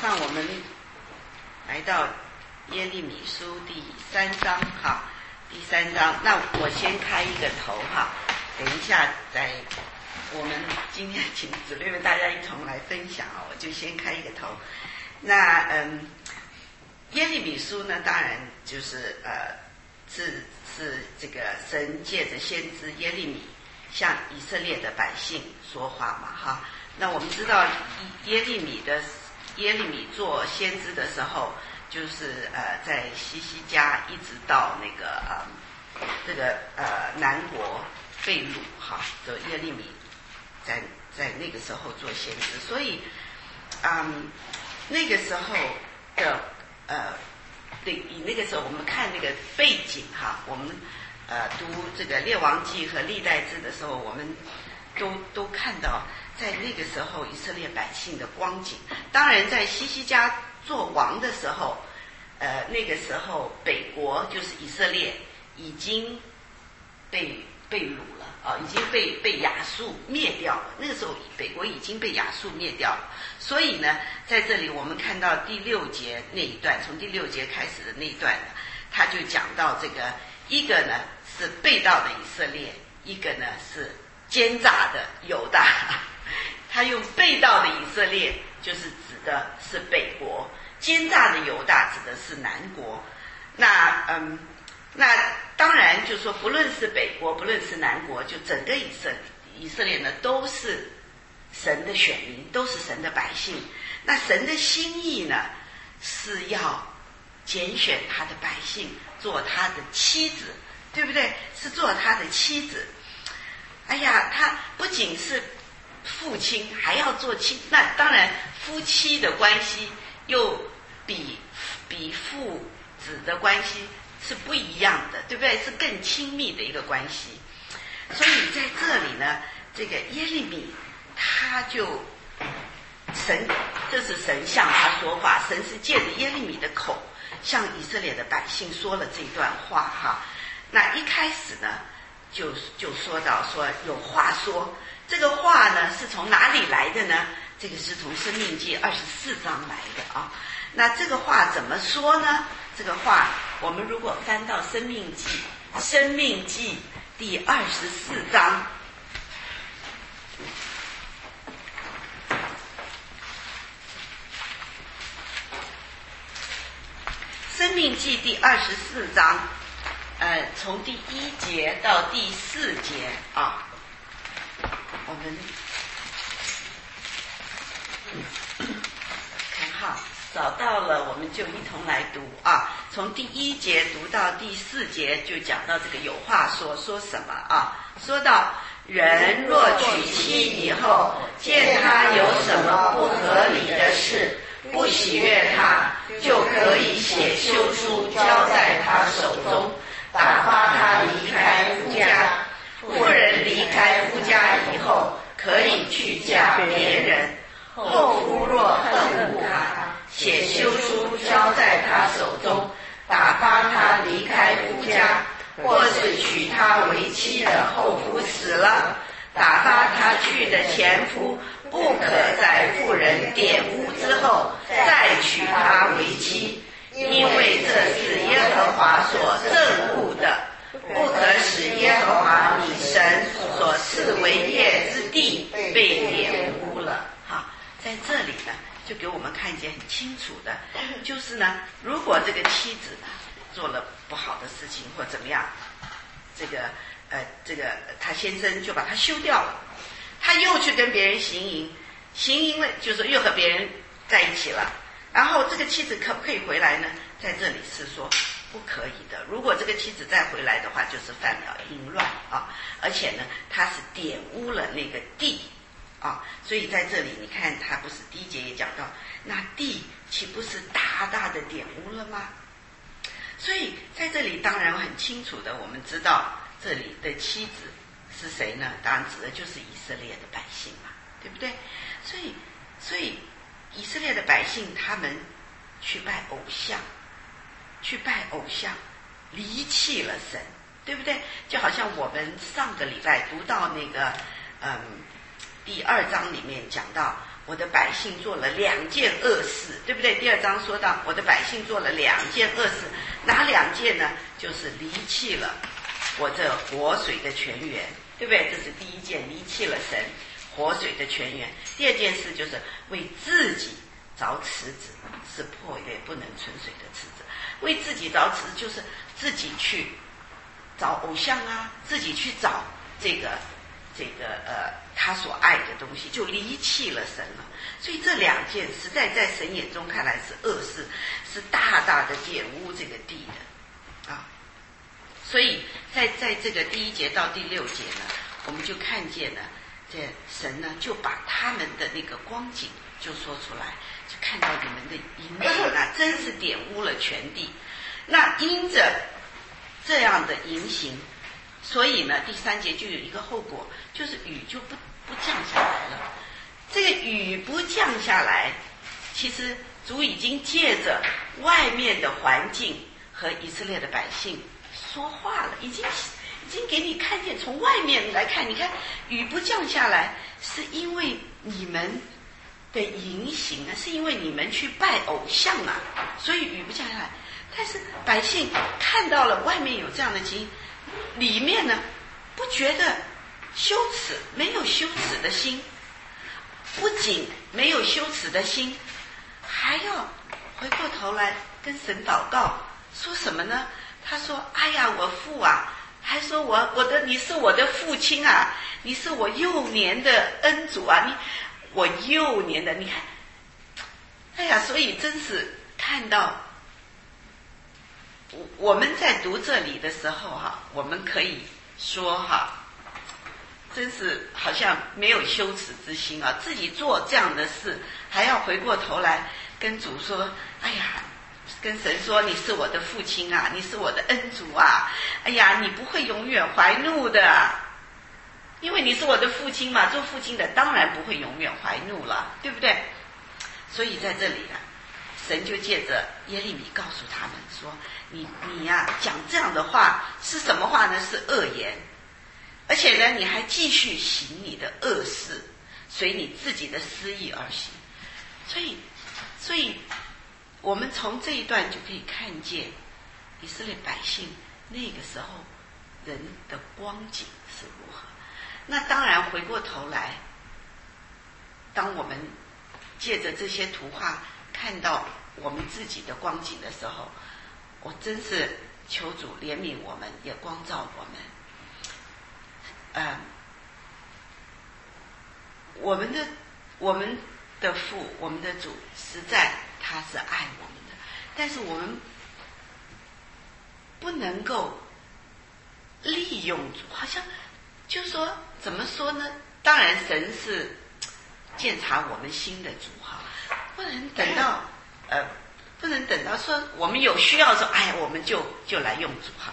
上我们来到耶利米书第三章哈，第三章。那我先开一个头哈，等一下再我们今天请姊妹们大家一同来分享啊，我就先开一个头。那嗯，耶利米书呢，当然就是呃是是这个神借着先知耶利米向以色列的百姓说话嘛哈。那我们知道耶利米的。耶利米做先知的时候，就是呃，在西西家一直到那个呃，这个呃南国被掳哈就耶利米，在在那个时候做先知，所以嗯，那个时候的呃，对，以那个时候我们看那个背景哈，我们呃读这个列王记和历代志的时候，我们都都看到。在那个时候，以色列百姓的光景，当然在西西家做王的时候，呃，那个时候北国就是以色列已经被被掳了啊，已经被被亚述灭掉了。那个时候北国已经被亚述灭掉了，所以呢，在这里我们看到第六节那一段，从第六节开始的那一段，他就讲到这个一个呢是被盗的以色列，一个呢是奸诈的犹大。他用被盗的以色列，就是指的是北国；奸诈的犹大，指的是南国。那嗯，那当然就是说，不论是北国，不论是南国，就整个以色以色列呢，都是神的选民，都是神的百姓。那神的心意呢，是要拣选他的百姓做他的妻子，对不对？是做他的妻子。哎呀，他不仅是。父亲还要做亲，那当然夫妻的关系又比比父子的关系是不一样的，对不对？是更亲密的一个关系。所以在这里呢，这个耶利米他就神，这是神向他说话，神是借着耶利米的口向以色列的百姓说了这段话哈。那一开始呢，就就说到说有话说。这个话呢是从哪里来的呢？这个是从《生命记》二十四章来的啊。那这个话怎么说呢？这个话我们如果翻到《生命记》《生命记》第二十四章，《生命记》第二十四章，呃，从第一节到第四节啊。我们很好，找到了，我们就一同来读啊。从第一节读到第四节，就讲到这个有话说，说什么啊？说到人若娶妻以后，见他有什么不合理的事，不喜悦他，就可以写休书交在他手中，打发他离开夫家。妇人离开夫家以后，可以去嫁别人。后夫若恨恶他，写休书交在他手中，打发他离开夫家；或是娶她为妻的后夫死了，打发他去的前夫，不可在妇人玷污之后再娶她为妻，因为这是耶和华所憎恶的。不可使耶和华你神所赐为业之地被玷污了。哈，在这里呢，就给我们看见很清楚的，就是呢，如果这个妻子做了不好的事情或怎么样，这个呃，这个他先生就把他休掉了，他又去跟别人行淫，行淫了就是又和别人在一起了，然后这个妻子可不可以回来呢？在这里是说。不可以的。如果这个妻子再回来的话，就是犯了淫乱啊！而且呢，他是玷污了那个地啊。所以在这里，你看他不是第一节也讲到，那地岂不是大大的玷污了吗？所以在这里当然很清楚的，我们知道这里的妻子是谁呢？当然指的就是以色列的百姓嘛，对不对？所以，所以以色列的百姓他们去拜偶像。去拜偶像，离弃了神，对不对？就好像我们上个礼拜读到那个，嗯，第二章里面讲到，我的百姓做了两件恶事，对不对？第二章说到我的百姓做了两件恶事，哪两件呢？就是离弃了我这活水的泉源，对不对？这是第一件，离弃了神活水的泉源。第二件事就是为自己凿池子，是破裂不能存水的池子。为自己凿池，就是自己去找偶像啊，自己去找这个这个呃。他所爱的东西就离弃了神了，所以这两件实在在神眼中看来是恶事，是大大的玷污这个地的啊。所以在在这个第一节到第六节呢，我们就看见了，这神呢就把他们的那个光景就说出来，看到你们的淫行啊，真是玷污了全地。那因着这样的淫行，所以呢，第三节就有一个后果，就是雨就不。不降下来了，这个雨不降下来，其实主已经借着外面的环境和以色列的百姓说话了，已经已经给你看见，从外面来看，你看雨不降下来，是因为你们的言行啊，是因为你们去拜偶像啊，所以雨不降下来。但是百姓看到了外面有这样的情，里面呢不觉得。羞耻，没有羞耻的心，不仅没有羞耻的心，还要回过头来跟神祷告，说什么呢？他说：“哎呀，我父啊，还说我我的你是我的父亲啊，你是我幼年的恩主啊，你我幼年的，你看，哎呀，所以真是看到我我们在读这里的时候哈，我们可以说哈。”真是好像没有羞耻之心啊！自己做这样的事，还要回过头来跟主说：“哎呀，跟神说你是我的父亲啊，你是我的恩主啊！哎呀，你不会永远怀怒的，因为你是我的父亲嘛。做父亲的当然不会永远怀怒了，对不对？所以在这里啊，神就借着耶利米告诉他们说：你你呀，讲这样的话是什么话呢？是恶言。”而且呢，你还继续行你的恶事，随你自己的私意而行。所以，所以我们从这一段就可以看见以色列百姓那个时候人的光景是。那当然，回过头来，当我们借着这些图画看到我们自己的光景的时候，我真是求主怜悯我们，也光照我们。嗯，我们的我们的父，我们的主，实在他是爱我们的，但是我们不能够利用，好像就说怎么说呢？当然，神是检查我们心的主哈，不能等到呃，不能等到说我们有需要的时候，哎，我们就就来用主哈。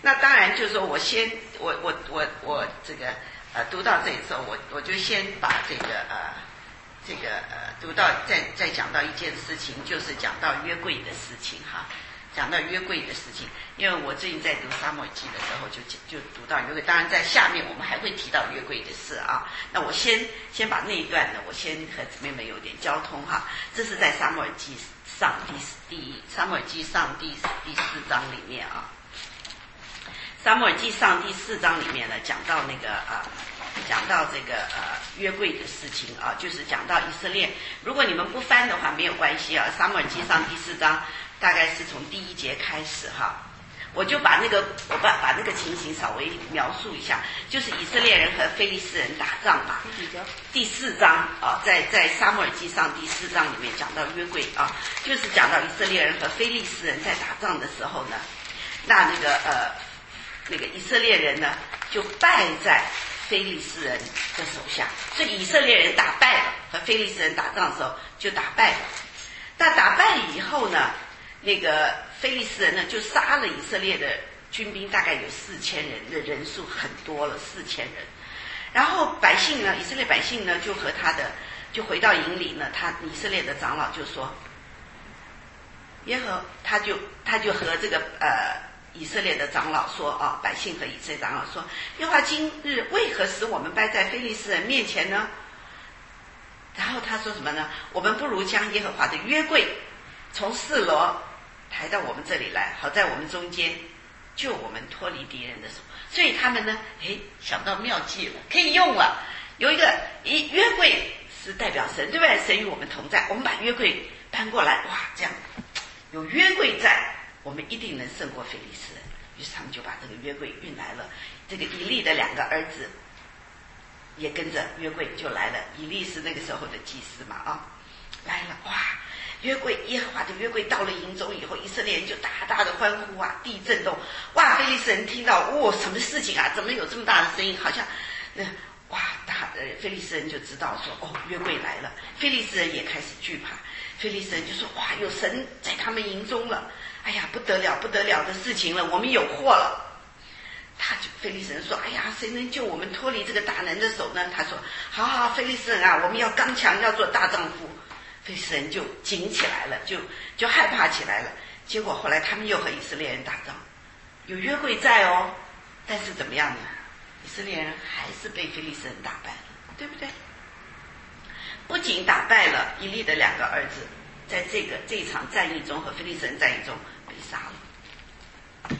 那当然就是说，我先我我我我这个呃读到这里时候，我我就先把这个呃这个呃读到再再讲到一件事情，就是讲到约柜的事情哈，讲到约柜的事情，因为我最近在读沙漠记的时候就就读到约柜，当然在下面我们还会提到约柜的事啊。那我先先把那一段呢，我先和姊妹们有点交通哈，这是在沙漠记上第第沙漠记上第第四章里面啊。撒母耳记上第四章里面呢，讲到那个啊，讲到这个呃约柜的事情啊，就是讲到以色列。如果你们不翻的话，没有关系啊。撒母耳记上第四章大概是从第一节开始哈，我就把那个我把把那个情形稍微描述一下，就是以色列人和非利士人打仗嘛。第四章啊，在在撒母耳记上第四章里面讲到约柜啊，就是讲到以色列人和非利士人在打仗的时候呢，那那个呃。那个以色列人呢，就败在非利士人的手下，所以以色列人打败了，和非利士人打仗的时候就打败了。那打败以后呢，那个非利士人呢就杀了以色列的军兵，大概有四千人的人数很多了，四千人。然后百姓呢，以色列百姓呢就和他的就回到营里呢，他以色列的长老就说，耶和他就他就和这个呃。以色列的长老说：“啊，百姓和以色列长老说，耶和华今日为何使我们败在非利士人面前呢？然后他说什么呢？我们不如将耶和华的约柜从四罗抬到我们这里来，好在我们中间救我们脱离敌人的手。所以他们呢，哎，想到妙计了，可以用了。有一个一约柜是代表神，对不对？神与我们同在，我们把约柜搬过来，哇，这样有约柜在，我们一定能胜过菲利斯人。于是他们就把这个约柜运来了。这个以利的两个儿子。也跟着约柜就来了，以利是那个时候的祭司嘛啊，来了哇！约柜耶和华的约柜到了营中以后，以色列人就大大的欢呼啊，地震动哇！菲利斯人听到哇，什么事情啊？怎么有这么大的声音？好像那哇，大呃，菲利斯人就知道说哦，约柜来了。菲利斯人也开始惧怕，菲利斯人就说哇，有神在他们营中了，哎呀，不得了不得了的事情了，我们有祸了。他就菲利斯人说：“哎呀，谁能救我们脱离这个大人的手呢？”他说：“好好，菲利斯人啊，我们要刚强，要做大丈夫。”菲利斯人就紧起来了，就就害怕起来了。结果后来他们又和以色列人打仗，有约柜在哦，但是怎么样呢？以色列人还是被菲利斯人打败了，对不对？不仅打败了伊利的两个儿子，在这个这场战役中和菲利斯人战役中被杀了。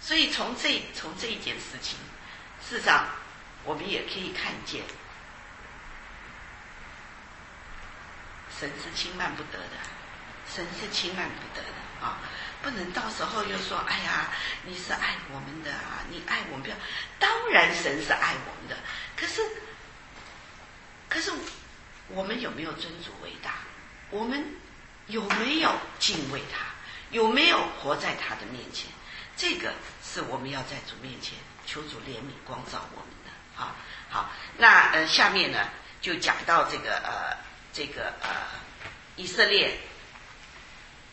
所以从这从这一件事情，事实上我们也可以看见，神是轻慢不得的，神是轻慢不得的啊！不能到时候又说：“哎呀，你是爱我们的啊，你爱我们不要。”当然神是爱我们的，可是可是我们有没有尊主伟大？我们有没有敬畏他？有没有活在他的面前？这个是我们要在主面前求主怜悯光照我们的。啊，好，那呃下面呢就讲到这个呃这个呃以色列，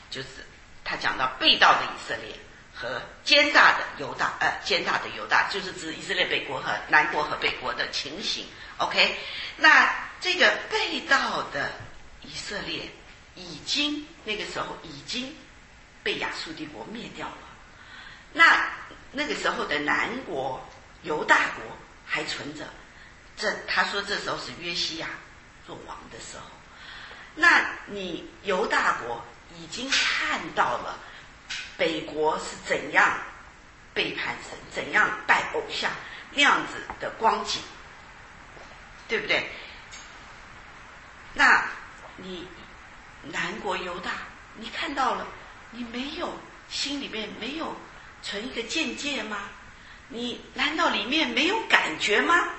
就是他讲到被盗的以色列和奸诈的犹大，呃奸诈的犹大就是指以色列北国和南国和北国的情形。OK，那这个被盗的以色列已经那个时候已经被亚述帝国灭掉了。那那个时候的南国犹大国还存着，这他说这时候是约西亚做王的时候。那你犹大国已经看到了北国是怎样背叛神、怎样拜偶像那样子的光景，对不对？那你南国犹大，你看到了，你没有心里面没有。存一个见解吗？你难道里面没有感觉吗？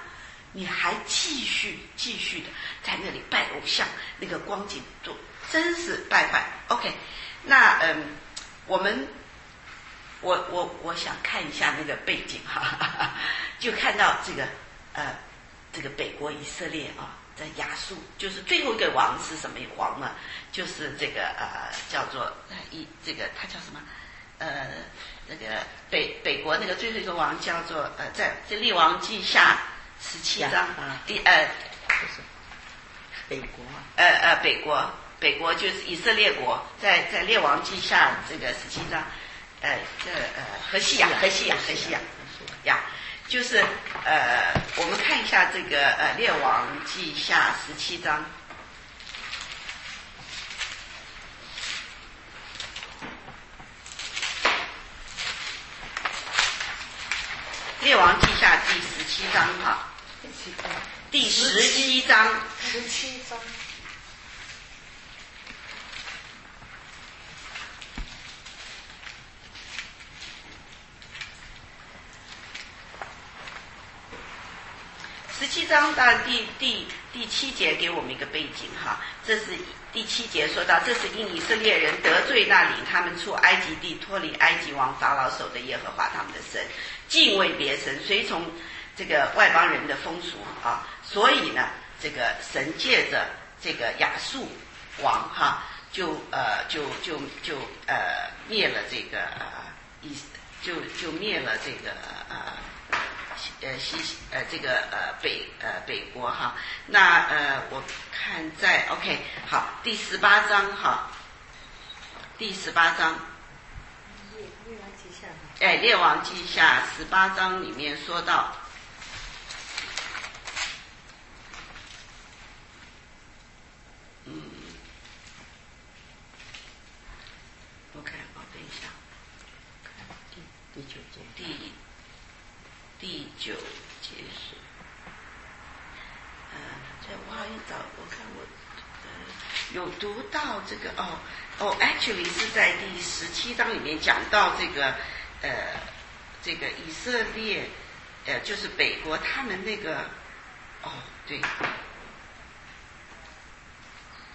你还继续继续的在那里拜偶像，那个光景都真是败坏。OK，那嗯，我们我我我想看一下那个背景哈，就看到这个呃这个北国以色列啊，在亚述，就是最后一个王是什么王呢？就是这个呃叫做一这个他叫什么呃。那个北北国那个最后一个王叫做呃，在这列王记下十七章第呃，北国呃呃北国北国就是以色列国，在在列王记下这个十七章，呃这呃河西亚河西亚河西亚呀，就是呃我们看一下这个呃列王记下十七章。列王记下第十七章哈，第十七章，十七章。十七章的第第第七节给我们一个背景哈，这是第七节说到，这是因以色列人得罪那领他们出埃及地、脱离埃及王法老手的耶和华他们的神。敬畏别神，随从这个外邦人的风俗啊，所以呢，这个神借着这个亚述王哈，就呃就就就呃灭了这个呃以就就灭了这个呃呃西呃这个呃北呃北国哈。那呃我看在 OK 好第十八章哈，第十八章。哎，《列王记下》十八章里面说到，第九节是，呃，这我好像找我看我，呃，有读到这个哦哦，actually 是在第十七章里面讲到这个，呃，这个以色列，呃，就是美国他们那个，哦对，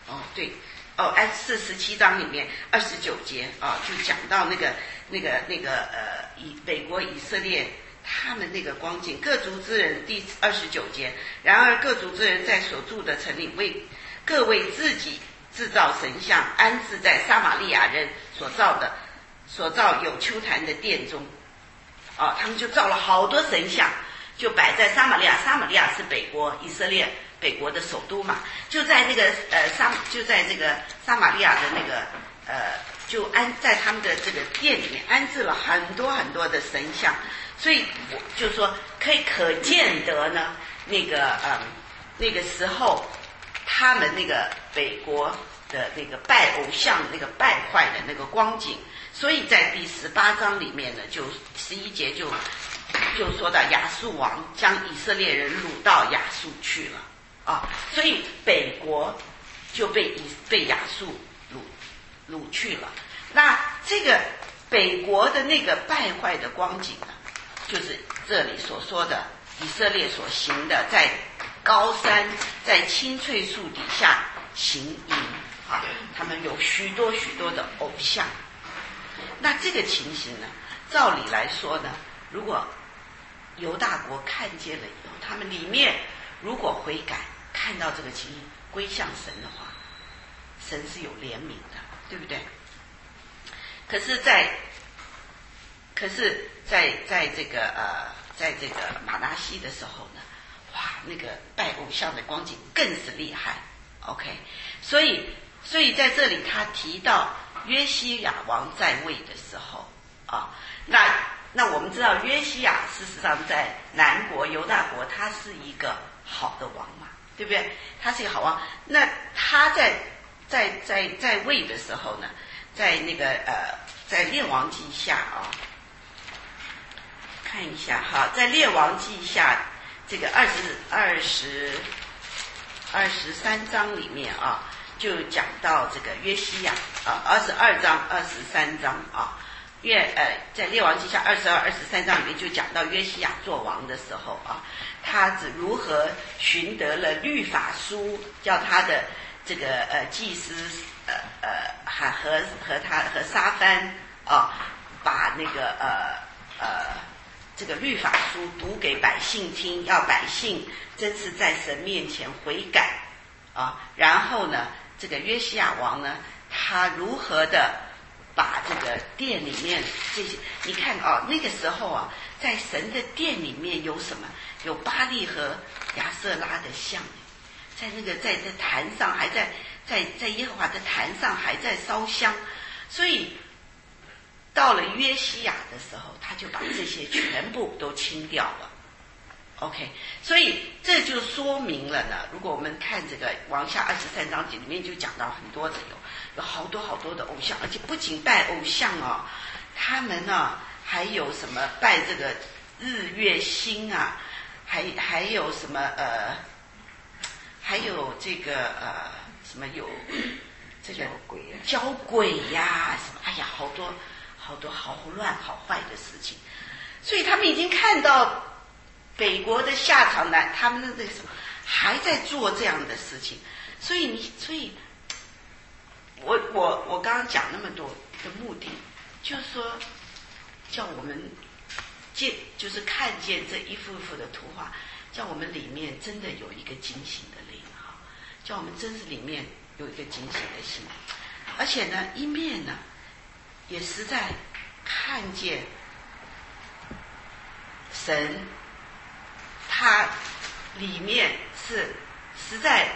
哦对，哦，S 四十七章里面二十九节啊，就讲到那个那个那个呃以美国以色列。他们那个光景，各族之人第二十九节。然而各族之人在所住的城里，为各为自己制造神像，安置在撒玛利亚人所造的、所造有丘坛的殿中。哦，他们就造了好多神像，就摆在撒玛利亚。撒玛利亚是北国以色列北国的首都嘛，就在那个呃撒，就在这个撒玛利亚的那个呃，就安在他们的这个殿里面安置了很多很多的神像。所以我就说，可以可见得呢，那个嗯，那个时候他们那个北国的那个拜偶像、那个败坏的那个光景，所以在第十八章里面呢，就十一节就就说到亚述王将以色列人掳到亚述去了啊，所以北国就被以被亚述掳掳去了。那这个北国的那个败坏的光景呢？就是这里所说的以色列所行的，在高山、在青翠树底下行营啊，他们有许多许多的偶像。那这个情形呢，照理来说呢，如果犹大国看见了以后，他们里面如果悔改，看到这个情形归向神的话，神是有怜悯的，对不对？可是，在可是。在在这个呃，在这个马拉西的时候呢，哇，那个拜偶像的光景更是厉害。OK，所以所以在这里他提到约西亚王在位的时候啊，那那我们知道约西亚事实上在南国犹大国他是一个好的王嘛，对不对？他是一个好王。那他在在在在位的时候呢，在那个呃，在列王记下啊。看一下哈，在《列王记下》这个二十二十二十三章里面啊，就讲到这个约西亚啊，二十二章、二十三章啊，约呃，在《列王记下》二十二、二十三章里面就讲到约西亚做王的时候啊，他是如何寻得了律法书，叫他的这个呃祭司呃呃还和和他和沙番啊，把那个呃呃。这个律法书读给百姓听，要百姓真是在神面前悔改啊。然后呢，这个约西亚王呢，他如何的把这个殿里面这些，你看啊，那个时候啊，在神的殿里面有什么？有巴利和亚瑟拉的像，在那个在在坛上还在在在耶和华的坛上还在烧香，所以。到了约西亚的时候，他就把这些全部都清掉了。OK，所以这就说明了呢。如果我们看这个往下二十三章节里面就讲到很多的有有好多好多的偶像，而且不仅拜偶像哦，他们呢还有什么拜这个日月星啊，还还有什么呃，还有这个呃什么有这个交鬼呀什么，哎呀好多。好多好乱好坏的事情，所以他们已经看到北国的下场呢，他们的那个什么还在做这样的事情，所以你所以，我我我刚刚讲那么多的目的，就是说叫我们见，就是看见这一幅一幅的图画，叫我们里面真的有一个警醒的灵哈，叫我们真是里面有一个警醒的心，而且呢，一面呢。也实在看见神，他里面是实在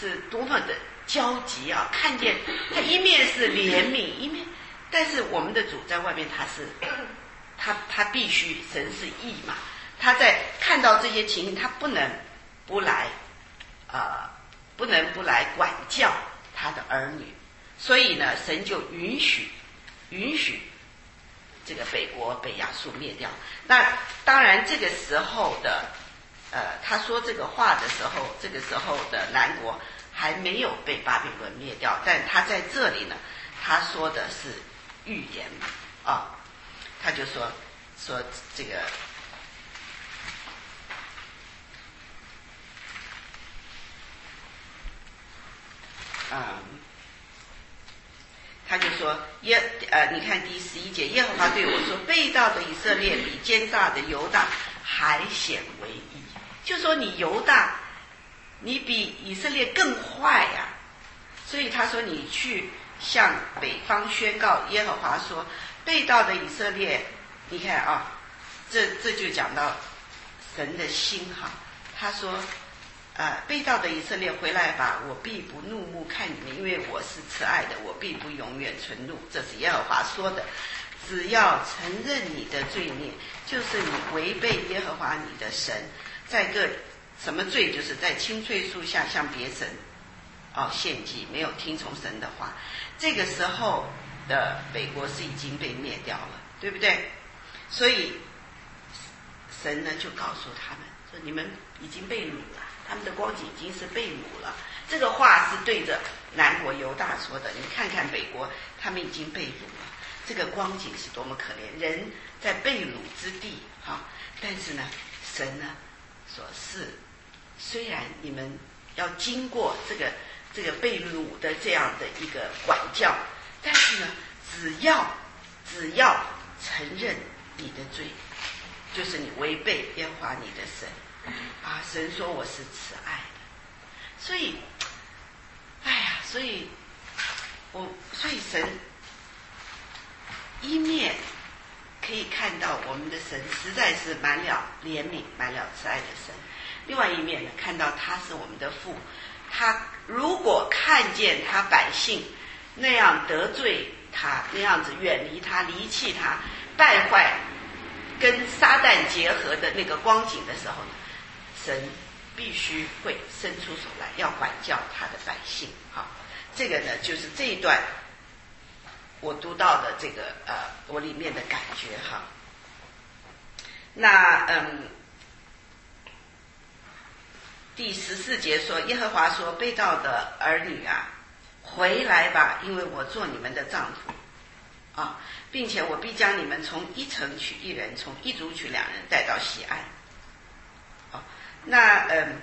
是多么的焦急啊！看见他一面是怜悯，一面但是我们的主在外面，他是他他必须神是义嘛，他在看到这些情形，他不能不来啊，不能不来管教他的儿女，所以呢，神就允许。允许这个北国被亚述灭掉。那当然，这个时候的呃，他说这个话的时候，这个时候的南国还没有被巴比伦灭掉，但他在这里呢，他说的是预言啊，他就说说这个，嗯。他就说耶呃，你看第十一节，耶和华对我说：“被盗的以色列比奸诈的犹大还显为义。”就说你犹大，你比以色列更坏呀。所以他说：“你去向北方宣告，耶和华说，被盗的以色列，你看啊，这这就讲到神的心哈。他说。”呃，被盗的以色列回来吧，我必不怒目看你们，因为我是慈爱的，我必不永远存怒。这是耶和华说的。只要承认你的罪孽，就是你违背耶和华你的神，在个什么罪，就是在青翠树下向别神哦献祭，没有听从神的话。这个时候的北国是已经被灭掉了，对不对？所以神呢就告诉他们说：你们已经被掳了。他们的光景已经是被掳了，这个话是对着南国犹大说的。你看看北国，他们已经被掳了，这个光景是多么可怜！人在被掳之地，哈，但是呢，神呢，说是虽然你们要经过这个这个被掳的这样的一个管教，但是呢，只要只要承认你的罪，就是你违背耶和华你的神。啊！神说我是慈爱的，所以，哎呀，所以，我所以神一面可以看到我们的神实在是满了怜悯、满了慈爱的神；另外一面呢，看到他是我们的父，他如果看见他百姓那样得罪他，那样子远离他、离弃他、败坏，跟撒旦结合的那个光景的时候？神必须会伸出手来，要管教他的百姓。好，这个呢，就是这一段我读到的这个呃，我里面的感觉哈。那嗯，第十四节说，耶和华说，被盗的儿女啊，回来吧，因为我做你们的丈夫啊，并且我必将你们从一城取一人，从一族取两人，带到西安。那嗯，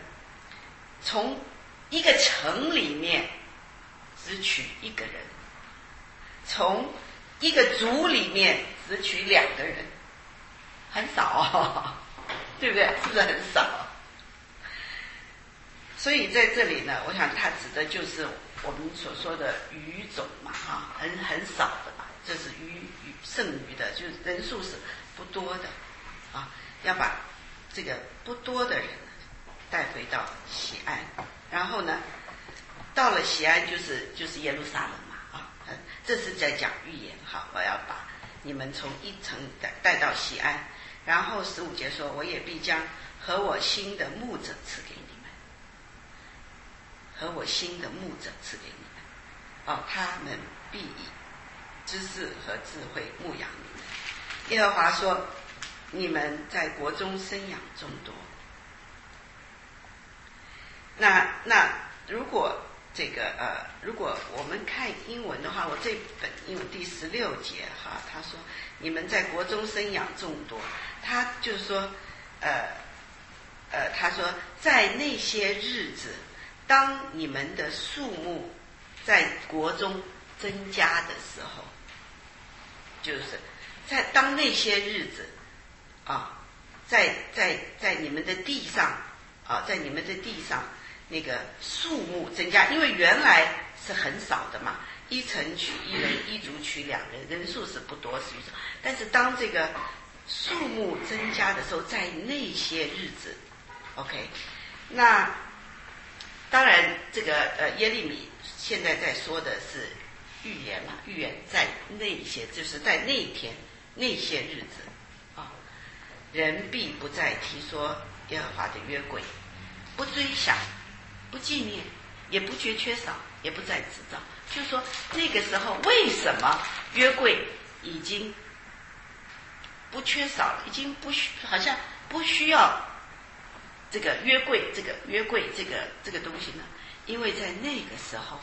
从一个城里面只取一个人，从一个族里面只取两个人，很少，对不对？是不是很少？所以在这里呢，我想它指的就是我们所说的余种嘛，哈，很很少的嘛，这是余余剩余的，就是人数是不多的，啊，要把这个不多的人。带回到西安，然后呢，到了西安就是就是耶路撒冷嘛啊，这是在讲预言哈。我要把你们从一层带带到西安，然后十五节说，我也必将和我新的牧者赐给你们，和我新的牧者赐给你们，哦，他们必以知识和智慧牧养你们。耶和华说，你们在国中生养众多。那那如果这个呃，如果我们看英文的话，我这本英文第十六节哈，他说你们在国中生养众多，他就是说呃呃，他说在那些日子，当你们的数目在国中增加的时候，就是在当那些日子啊，在在在你们的地上啊，在你们的地上。那个数目增加，因为原来是很少的嘛，一城取一人，一族取两人，人数是不多，是？但是当这个数目增加的时候，在那些日子，OK，那当然这个呃耶利米现在在说的是预言嘛，预言在那些就是在那一天那些日子啊，人必不再提说耶和华的约柜，不追想。不纪念，也不觉缺少，也不再制造。就说那个时候，为什么约柜已经不缺少了，已经不需好像不需要这个约柜，这个约柜，这个这个东西呢？因为在那个时候，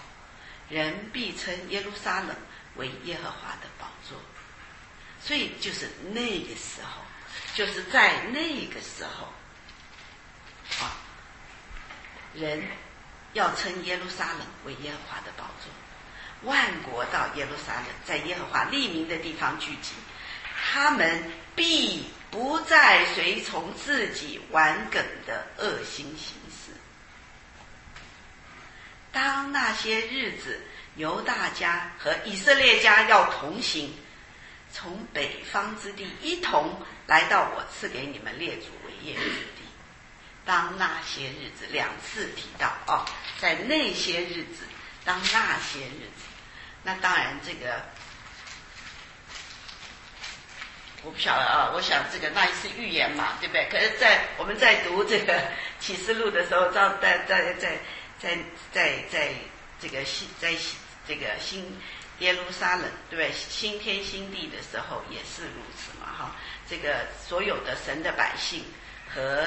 人必称耶路撒冷为耶和华的宝座，所以就是那个时候，就是在那个时候，啊，人要称耶路撒冷为耶和华的宝座，万国到耶路撒冷，在耶和华立名的地方聚集，他们必不再随从自己顽梗的恶心行事。当那些日子，犹大家和以色列家要同行，从北方之地一同来到我赐给你们列祖为业之地。当那些日子两次提到哦，在那些日子，当那些日子，那当然这个我不晓得啊。我想这个那一次预言嘛，对不对？可是，在我们在读这个 启示录的时候，在在在在。在在在这个新在这个新耶路撒冷，对不对？新天新地的时候也是如此嘛，哈。这个所有的神的百姓和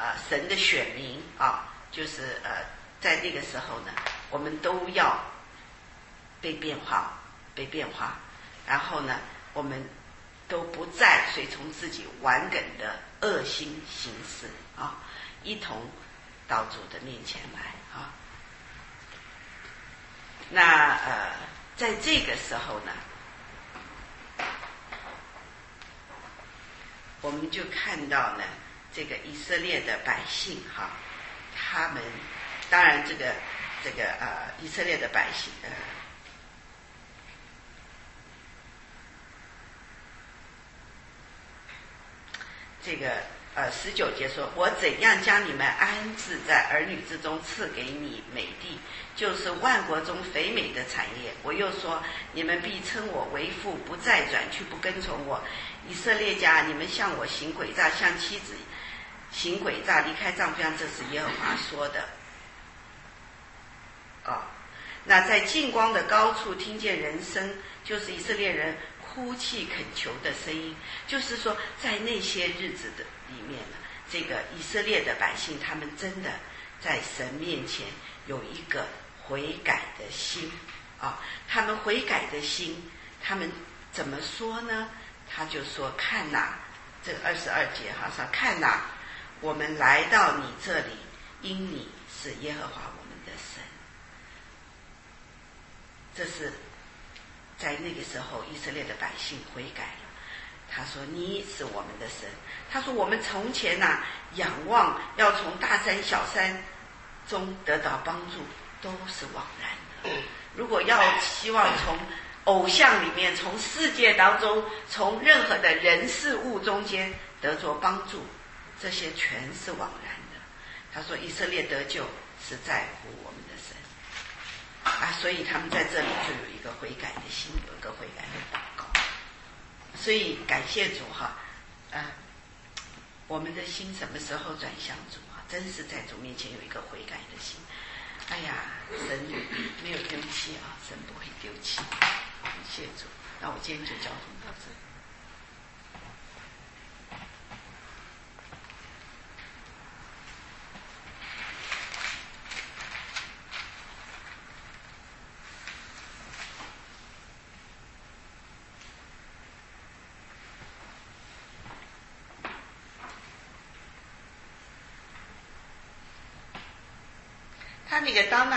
啊神的选民啊，就是呃在那个时候呢，我们都要被变化，被变化，然后呢，我们都不再随从自己顽梗的恶心行事啊，一同到主的面前来啊。那呃，在这个时候呢，我们就看到呢，这个以色列的百姓哈，他们当然这个这个呃，以色列的百姓呃，这个。呃，十九节说：“我怎样将你们安置在儿女之中，赐给你美地，就是万国中肥美的产业。我又说，你们必称我为父，不再转去，不跟从我。以色列家，你们向我行诡诈，向妻子行诡诈，离开丈夫，这是耶和华说的。啊，那在近光的高处听见人声，就是以色列人。”哭泣恳求的声音，就是说，在那些日子的里面呢，这个以色列的百姓，他们真的在神面前有一个悔改的心啊。他们悔改的心，他们怎么说呢？他就说：“看呐，这个二十二节哈说，看呐，我们来到你这里，因你是耶和华我们的神。”这是。在那个时候，以色列的百姓悔改了。他说：“你是我们的神。”他说：“我们从前呐，仰望要从大山小山中得到帮助，都是枉然的。如果要希望从偶像里面、从世界当中、从任何的人事物中间得着帮助，这些全是枉然的。”他说：“以色列得救是在乎我们的神。”啊，所以他们在这里就有一个悔改的心，有一个悔改的祷告。所以感谢主哈，啊，我们的心什么时候转向主啊？真是在主面前有一个悔改的心。哎呀，神没有丢弃啊，神不会丢弃。感谢主，那我今天就交通到这。里。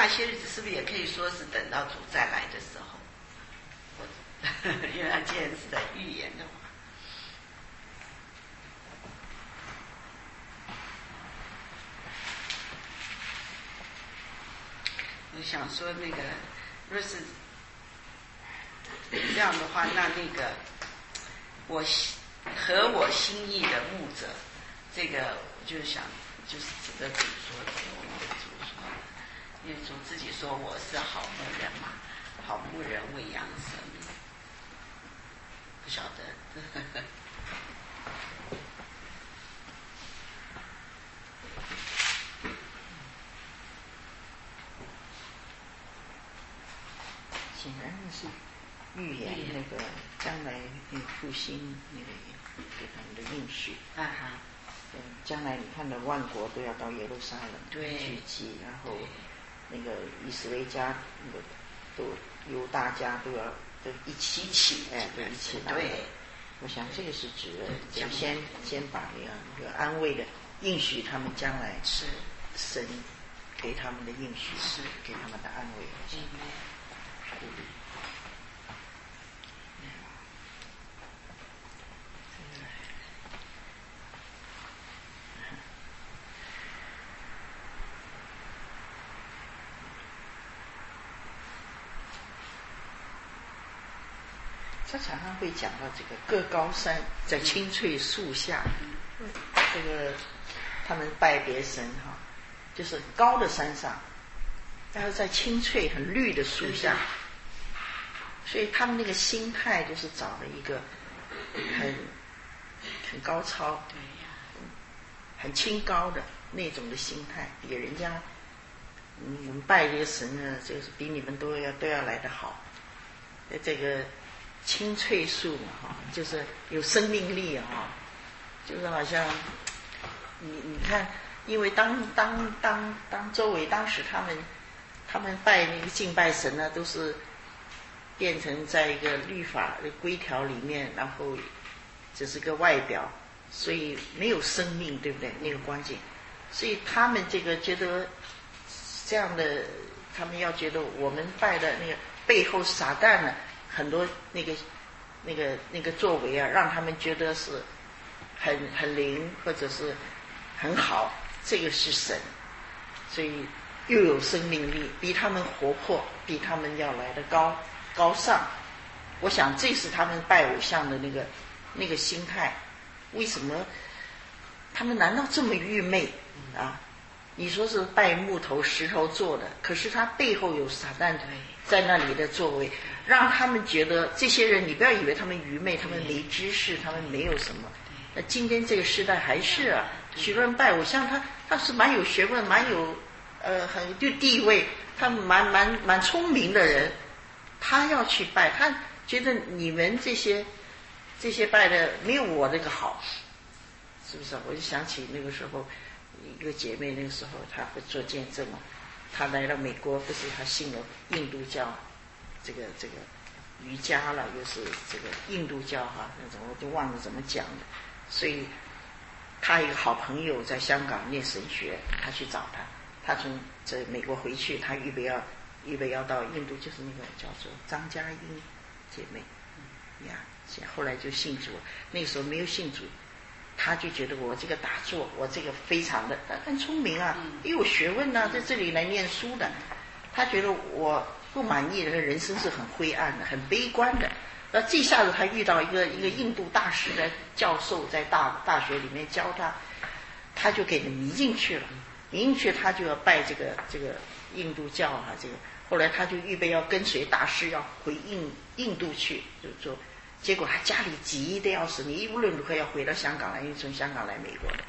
那些日子，是不是也可以说是等到主再来的时候？因为他既然是在预言的话，我想说那个，若是这样的话，那那个我合我心意的牧者，这个我就想就是指的主说的。因为主自己说我是好牧人嘛，好牧人喂养生命，不晓得。显然是预言那个将来复兴那个给他们的应许。啊哈。嗯，将来你看到万国都要到耶路撒冷对聚集，然后对那个以史为家那个都由大家都要都一起起哎，都一起来。对，我想这个是指的对将来。先先把那个一个安慰的应许他们将来是神给他们的应许，是。给他们的安慰，我常常会讲到这个各高山在青翠树下，这个他们拜别神哈，就是高的山上，然后在青翠很绿的树下，所以他们那个心态就是找了一个很很高超、很清高的那种的心态，比人家嗯我们拜这个神呢，就是比你们都要都要来得好。呃这个青翠树嘛，哈，就是有生命力啊，就是好像你你看，因为当当当当周围当时他们他们拜那个敬拜神呢，都是变成在一个律法的规条里面，然后只是个外表，所以没有生命，对不对？那个关键，所以他们这个觉得这样的，他们要觉得我们拜的那个背后是撒旦呢，很多那个那个那个作为啊，让他们觉得是很很灵，或者是很好，这个是神，所以又有生命力，比他们活泼，比他们要来的高高尚。我想这是他们拜偶像的那个那个心态。为什么他们难道这么愚昧啊？你说是拜木头、石头做的，可是他背后有撒旦在那里的座位，让他们觉得这些人，你不要以为他们愚昧，他们没知识，他们没有什么。那今天这个时代还是啊，许多人拜偶像，他他是蛮有学问，蛮有呃很就地位，他蛮蛮蛮聪明的人，他要去拜，他觉得你们这些这些拜的没有我这个好，是不是啊？我就想起那个时候一个姐妹，那个时候她会做见证嘛，他来了美国，不是他信了印度教，这个这个瑜伽了，又是这个印度教哈，那种我就忘了怎么讲了。所以他一个好朋友在香港念神学，他去找他，他从这美国回去，他预备要预备要到印度，就是那个叫做张嘉英姐妹呀，后来就信主，那时候没有信主。他就觉得我这个打坐，我这个非常的很聪明啊，又有学问呐、在这里来念书的。他觉得我不满意，人生是很灰暗的，很悲观的。那这下子他遇到一个一个印度大师的教授，在大大学里面教他，他就给他迷进去了。迷进去，他就要拜这个这个印度教啊，这个。后来他就预备要跟随大师要回印印度去，就做。结果他家里急得要死，你无论如何要回到香港来，因为从香港来美国的。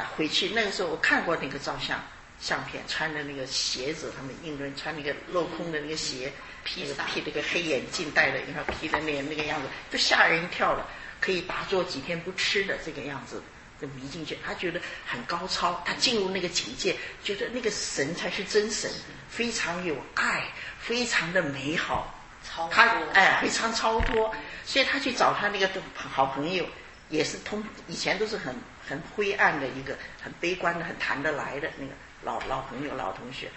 啊，回去那个时候我看过那个照相相片，穿的那个鞋子，他们印度人穿那个镂空的那个鞋，披着披那个黑眼镜戴的，然后披的那个那个样子，都吓人一跳了。可以打坐几天不吃的这个样子，就迷进去。他觉得很高超，他进入那个境界，觉得那个神才是真神，非常有爱，非常的美好。超他哎非常超脱，所以他去找他那个好朋友，也是通以前都是很很灰暗的一个很悲观的很谈得来的那个老老朋友老同学，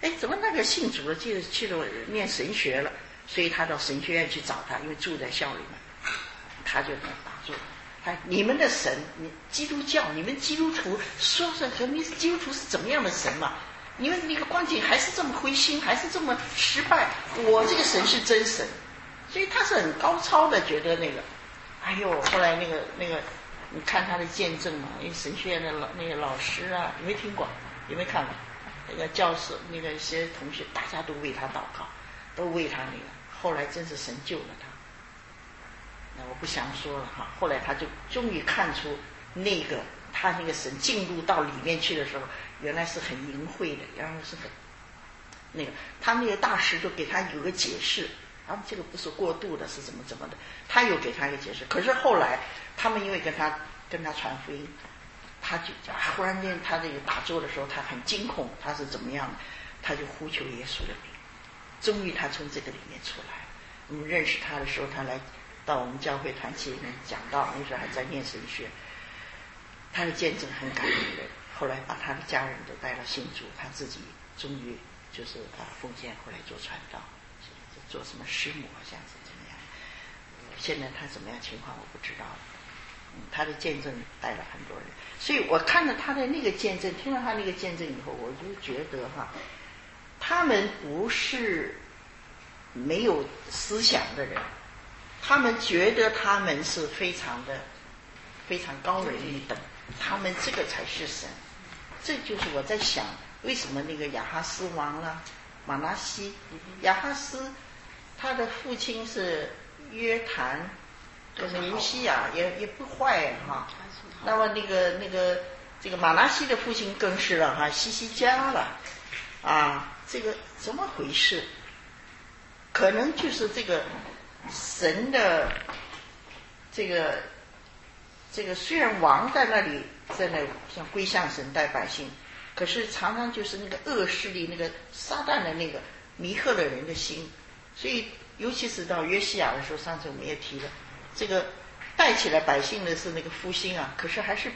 哎怎么那个信主了，去去了念神学了，所以他到神学院去找他，因为住在校里面，他就打住。哎，你们的神，你基督教，你们基督徒说说和你基督徒是怎么样的神嘛？你们那个光景还是这么灰心，还是这么失败。我这个神是真神，所以他是很高超的，觉得那个，哎呦，后来那个那个，你看他的见证嘛，因为神学院的老那个老师啊，有没听过？有没看过？那个教授，那个一些同学，大家都为他祷告，都为他那个。后来真是神救了他。那我不想说了哈。后来他就终于看出那个他那个神进入到里面去的时候。原来是很淫秽的，原来是很那个，他那个大师就给他有个解释，啊，这个不是过度的，是怎么怎么的，他有给他一个解释。可是后来他们因为跟他跟他传福音，他就忽然间他这个打坐的时候，他很惊恐，他是怎么样的？他就呼求耶稣的名，终于他从这个里面出来。我们认识他的时候，他来到我们教会团契里面讲到，那时候还在念神学，他的见证很感人。后来把他的家人都带到新竹，他自己终于就是啊奉献，后来做传道，做什么师母好像是怎么样。现在他怎么样情况我不知道。他的见证带了很多人，所以我看了他的那个见证，听了他那个见证以后，我就觉得哈，他们不是没有思想的人，他们觉得他们是非常的非常高人一等，他们这个才是神。这就是我在想，为什么那个亚哈斯王了，马拉西，亚哈斯他的父亲是约谈。就是尤西亚也也不坏哈，那么那个那个这个马拉西的父亲更是了哈，西西加了啊，这个怎么回事？可能就是这个神的这个这个虽然王在那里在那像归向神带百姓，可是常常就是那个恶势力那个撒旦的那个迷惑了人的心，所以尤其是到约西亚的时候，上次我们也提了。这个带起来百姓的是那个复兴啊，可是还是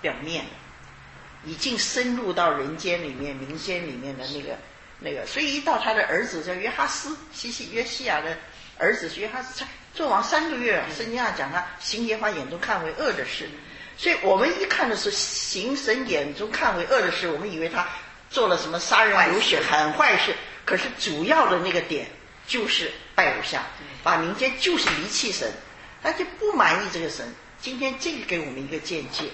表面的，已经深入到人间里面、民间里面的那个 那个，所以一到他的儿子叫约哈斯，西西约西亚的儿子约哈斯，做王三个月，圣经上讲他行耶和华眼中看为恶的事，所以我们一看的是行神眼中看为恶的事，我们以为他做了什么杀人流血很坏事，可是主要的那个点就是拜偶像。把民间就是离弃神，他就不满意这个神。今天这个给我们一个见解：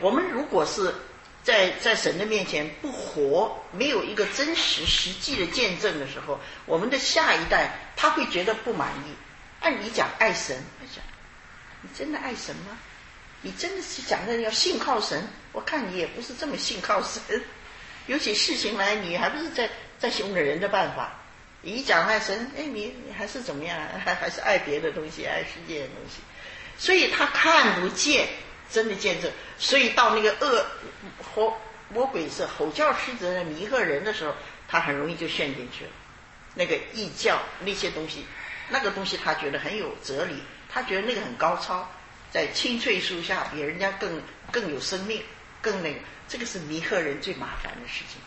我们如果是在在神的面前不活，没有一个真实实际的见证的时候，我们的下一代他会觉得不满意。按你讲爱神，他讲你真的爱神吗？你真的是讲的要信靠神？我看你也不是这么信靠神。有起事情来，你还不是在在用着人的办法。一讲爱神，哎，你你还是怎么样？还 还是爱别的东西，爱世界的东西，所以他看不见真的见证。所以到那个恶魔魔鬼是吼叫狮子的迷惑人的时候，他很容易就陷进去了。那个异教那些东西，那个东西他觉得很有哲理，他觉得那个很高超，在青翠树下比人家更更有生命，更那个，这个是迷惑人最麻烦的事情。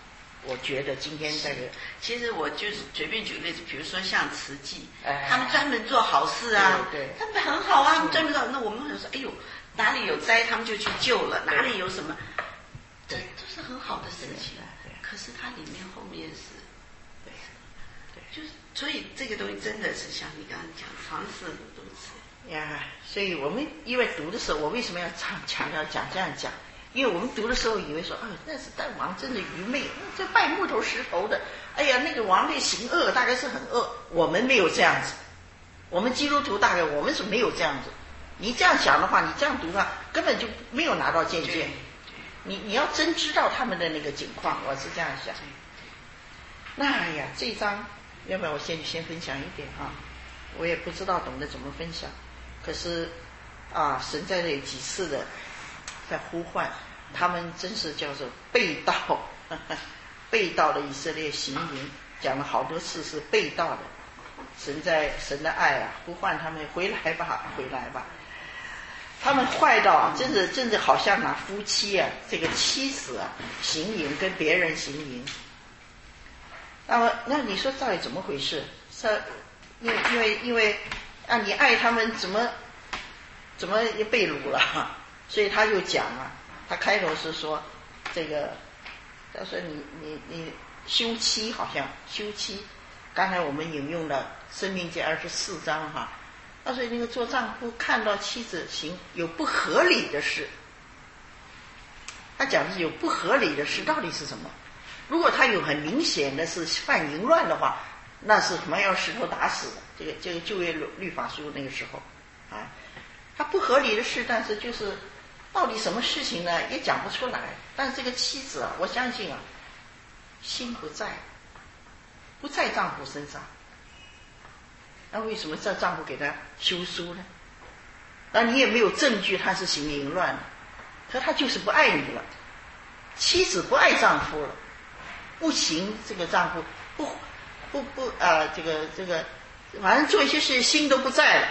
我觉得今天这个，其实我就是随便举个例子，比如说像慈济，他们专门做好事啊，对，他们很好啊，他们专门做。那我们很说，哎呦，哪里有灾，他们就去救了；哪里有什么，这都是很好的事情。可是它里面后面是，对，对，就是所以这个东西真的是像你刚刚讲，常识很多次呀。所以我们因为读的时候，我为什么要强强调讲这样讲？因为我们读的时候以为说，哎，那是大王真的愚昧，这拜木头石头的，哎呀，那个王类行恶，大概是很恶。我们没有这样子，我们基督徒大概我们是没有这样子。你这样想的话，你这样读的话，根本就没有拿到见解。你你要真知道他们的那个境况，我是这样想。那哎呀，这张，要不然我先先分享一点啊，我也不知道懂得怎么分享，可是啊，神在那几次的在呼唤。他们真是叫做背道，背道的以色列行营，讲了好多次是背道的。神在神的爱啊，呼唤他们回来吧，回来吧。他们坏到，真是真是好像拿夫妻啊，这个妻子啊行营跟别人行营。那么，那你说到底怎么回事？是，因为因为因为啊，你爱他们怎么怎么也被掳了？所以他就讲啊。他开头是说，这个，他说你你你休妻好像休妻，刚才我们引用了《生命记》二十四章哈，他说那个做丈夫看到妻子行有不合理的事，他讲的是有不合理的事到底是什么？如果他有很明显的是犯淫乱的话，那是什么要石头打死的？这个这个就业律律法书那个时候啊，他不合理的事，但是就是。到底什么事情呢？也讲不出来。但是这个妻子啊，我相信啊，心不在，不在丈夫身上。那为什么这丈夫给他休书呢？那你也没有证据他是行淫乱可他就是不爱你了。妻子不爱丈夫了，不行，这个丈夫不不不啊，这个这个，反正做一些事心都不在了，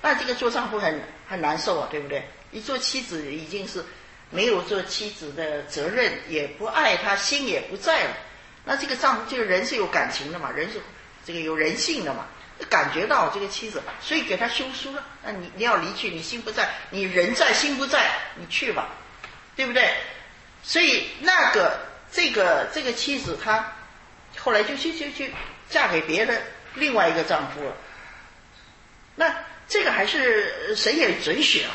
那这个做丈夫很很难受啊，对不对？你做妻子已经是没有做妻子的责任，也不爱他，心也不在了。那这个丈夫，这个人是有感情的嘛，人是这个有人性的嘛，感觉到这个妻子，所以给他休书了。那你你要离去，你心不在，你人在心不在，你去吧，对不对？所以那个这个这个妻子，她后来就去去去嫁给别的另外一个丈夫了。那这个还是神也准许啊，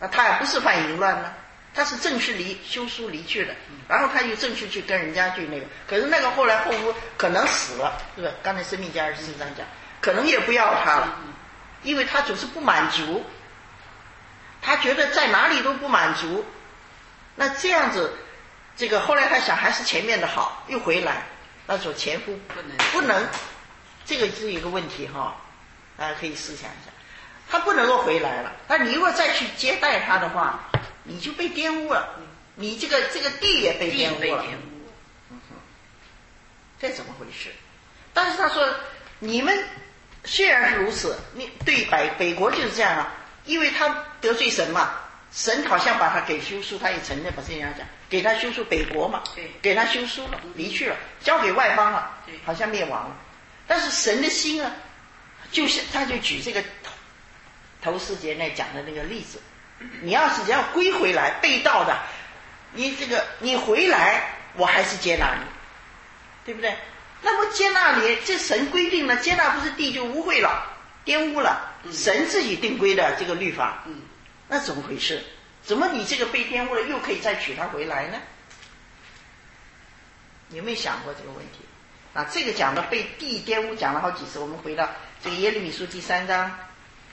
啊，他也不是犯淫乱呢，他是正式离休书离去的，然后他就正式去跟人家去那个，可是那个后来后夫可能死了，是不是？刚才《生命家二十四章讲，可能也不要他了，因为他总是不满足，他觉得在哪里都不满足。那这样子，这个后来他想还是前面的好，又回来。那说前夫不能不能，这个是一个问题哈，大家可以思想一下。他不能够回来了，那你如果再去接待他的话，你就被玷污了，你这个这个地也被玷污了。嗯哼，这怎么回事？但是他说，你们虽然是如此，你对北北国就是这样啊，因为他得罪神嘛。神好像把他给休书，他也承认，把这样讲，给他休书北国嘛，对，给他休书了，离去了，交给外邦了，对，好像灭亡了。但是神的心啊，就是他就举这个头头四节那讲的那个例子，你要是要归回来被盗的，你这个你回来，我还是接纳你，对不对？那么接纳你，这神规定了，接纳不是地就污秽了，玷污了，神自己定规的这个律法，嗯。那怎么回事？怎么你这个被玷污了，又可以再娶她回来呢？有没有想过这个问题？啊，这个讲的被地玷污讲了好几次。我们回到这个耶利米书第三章，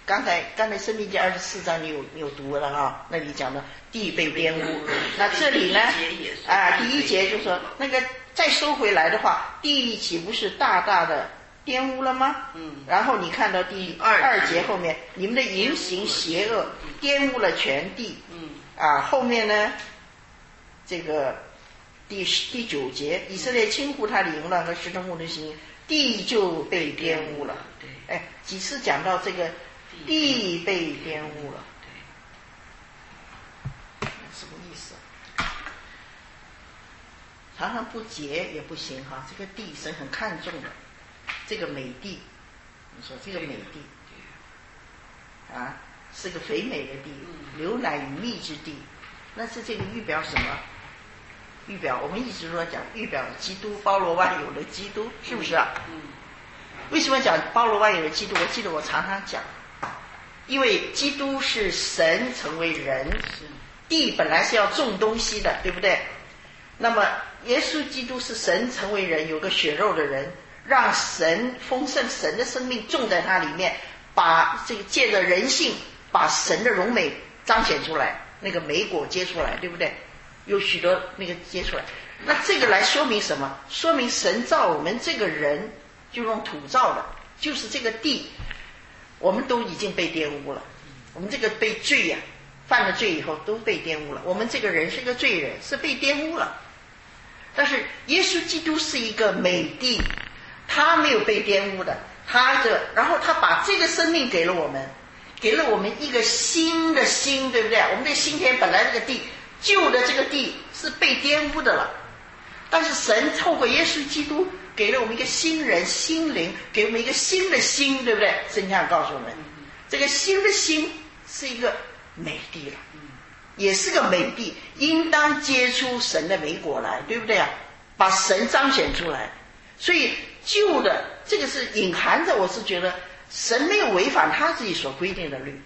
刚才刚才生命记二十四章你有你有读了哈？那里讲的地被玷污，那这里呢？啊，第一节就说那个再收回来的话，地岂不是大大的？玷污了吗？嗯。然后你看到第二二节后面，你们的言行邪恶，玷污了全地。嗯。啊，后面呢，这个第十第九节，以色列轻忽他的淫乱和石头木的行，地就被玷污了。对。哎，几次讲到这个地被玷污了。对。什么意思？常常不洁也不行哈，这个地神很看重的。这个美地，你说这个美地，啊，是个肥美的地，牛奶与蜜之地，那是这个预表什么？预表我们一直说讲预表基督，包罗万有的基督，是不是啊？嗯。为什么讲包罗万有的基督？我记得我常常讲，因为基督是神成为人，地本来是要种东西的，对不对？那么耶稣基督是神成为人，有个血肉的人。让神丰盛神的生命种在它里面，把这个借着人性把神的荣美彰显出来，那个美果结出来，对不对？有许多那个结出来，那这个来说明什么？说明神造我们这个人就用土造的，就是这个地，我们都已经被玷污了。我们这个被罪呀，犯了罪以后都被玷污了。我们这个人是个罪人，是被玷污了。但是耶稣基督是一个美地。他没有被玷污的，他的，然后他把这个生命给了我们，给了我们一个新的心，对不对？我们的心田本来这个地旧的这个地是被玷污的了，但是神透过耶稣基督给了我们一个新人心灵，给我们一个新的心，对不对？圣经上告诉我们，这个新的心是一个美地了，也是个美地，应当结出神的美果来，对不对啊？把神彰显出来，所以。旧的这个是隐含着，我是觉得神没有违反他自己所规定的律，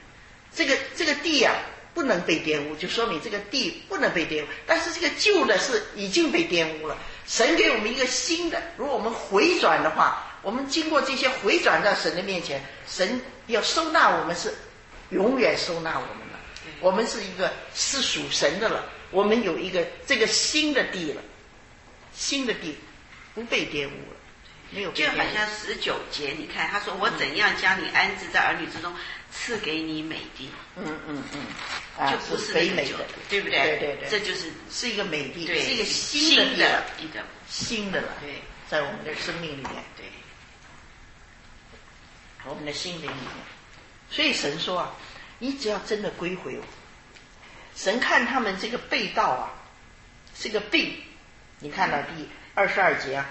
这个这个地呀不能被玷污，就说明这个地不能被玷污。但是这个旧的是已经被玷污了，神给我们一个新的。如果我们回转的话，我们经过这些回转在神的面前，神要收纳我们是永远收纳我们了。我们是一个是属神的了，我们有一个这个新的地了，新的地不被玷污了。没有就好像十九节，你看他说我怎样将你安置在儿女之中，赐给你美地。嗯嗯嗯，就不是肥美的，对不对？对对对，这就是是一个美地，对，是一个新的一个新的了。对，在我们的生命里面，对，我们的心灵里面。所以神说啊，你只要真的归回我，神看他们这个被盗啊，是个病。你看到第二十二节啊，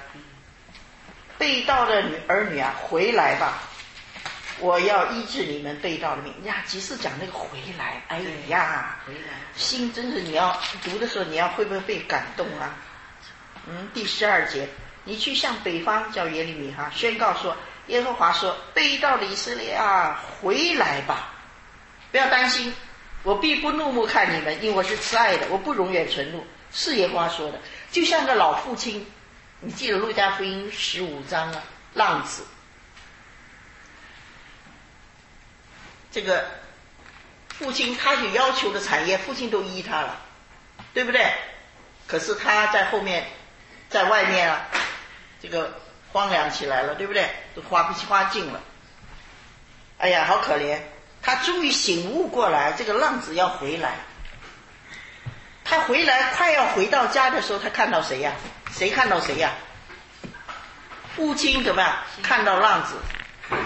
被盗的女儿女啊，回来吧，我要医治你们被盗的命呀。即是讲那个回来，哎呀，回来，心真是你要读的时候，你要会不会被感动啊？嗯，第十二节，你去向北方叫耶利米哈宣告说。耶和华说：“被盗的以色列啊，回来吧！不要担心，我必不怒目看你们，因为我是慈爱的，我不容忍存怒。”是耶和华说的，就像个老父亲。你记得路加福音十五章啊，浪子，这个父亲他有要求的产业，父亲都依他了，对不对？可是他在后面，在外面啊，这个。荒凉起来了，对不对？都花不花尽了。哎呀，好可怜！他终于醒悟过来，这个浪子要回来。他回来快要回到家的时候，他看到谁呀？谁看到谁呀？父亲怎么样？看到浪子，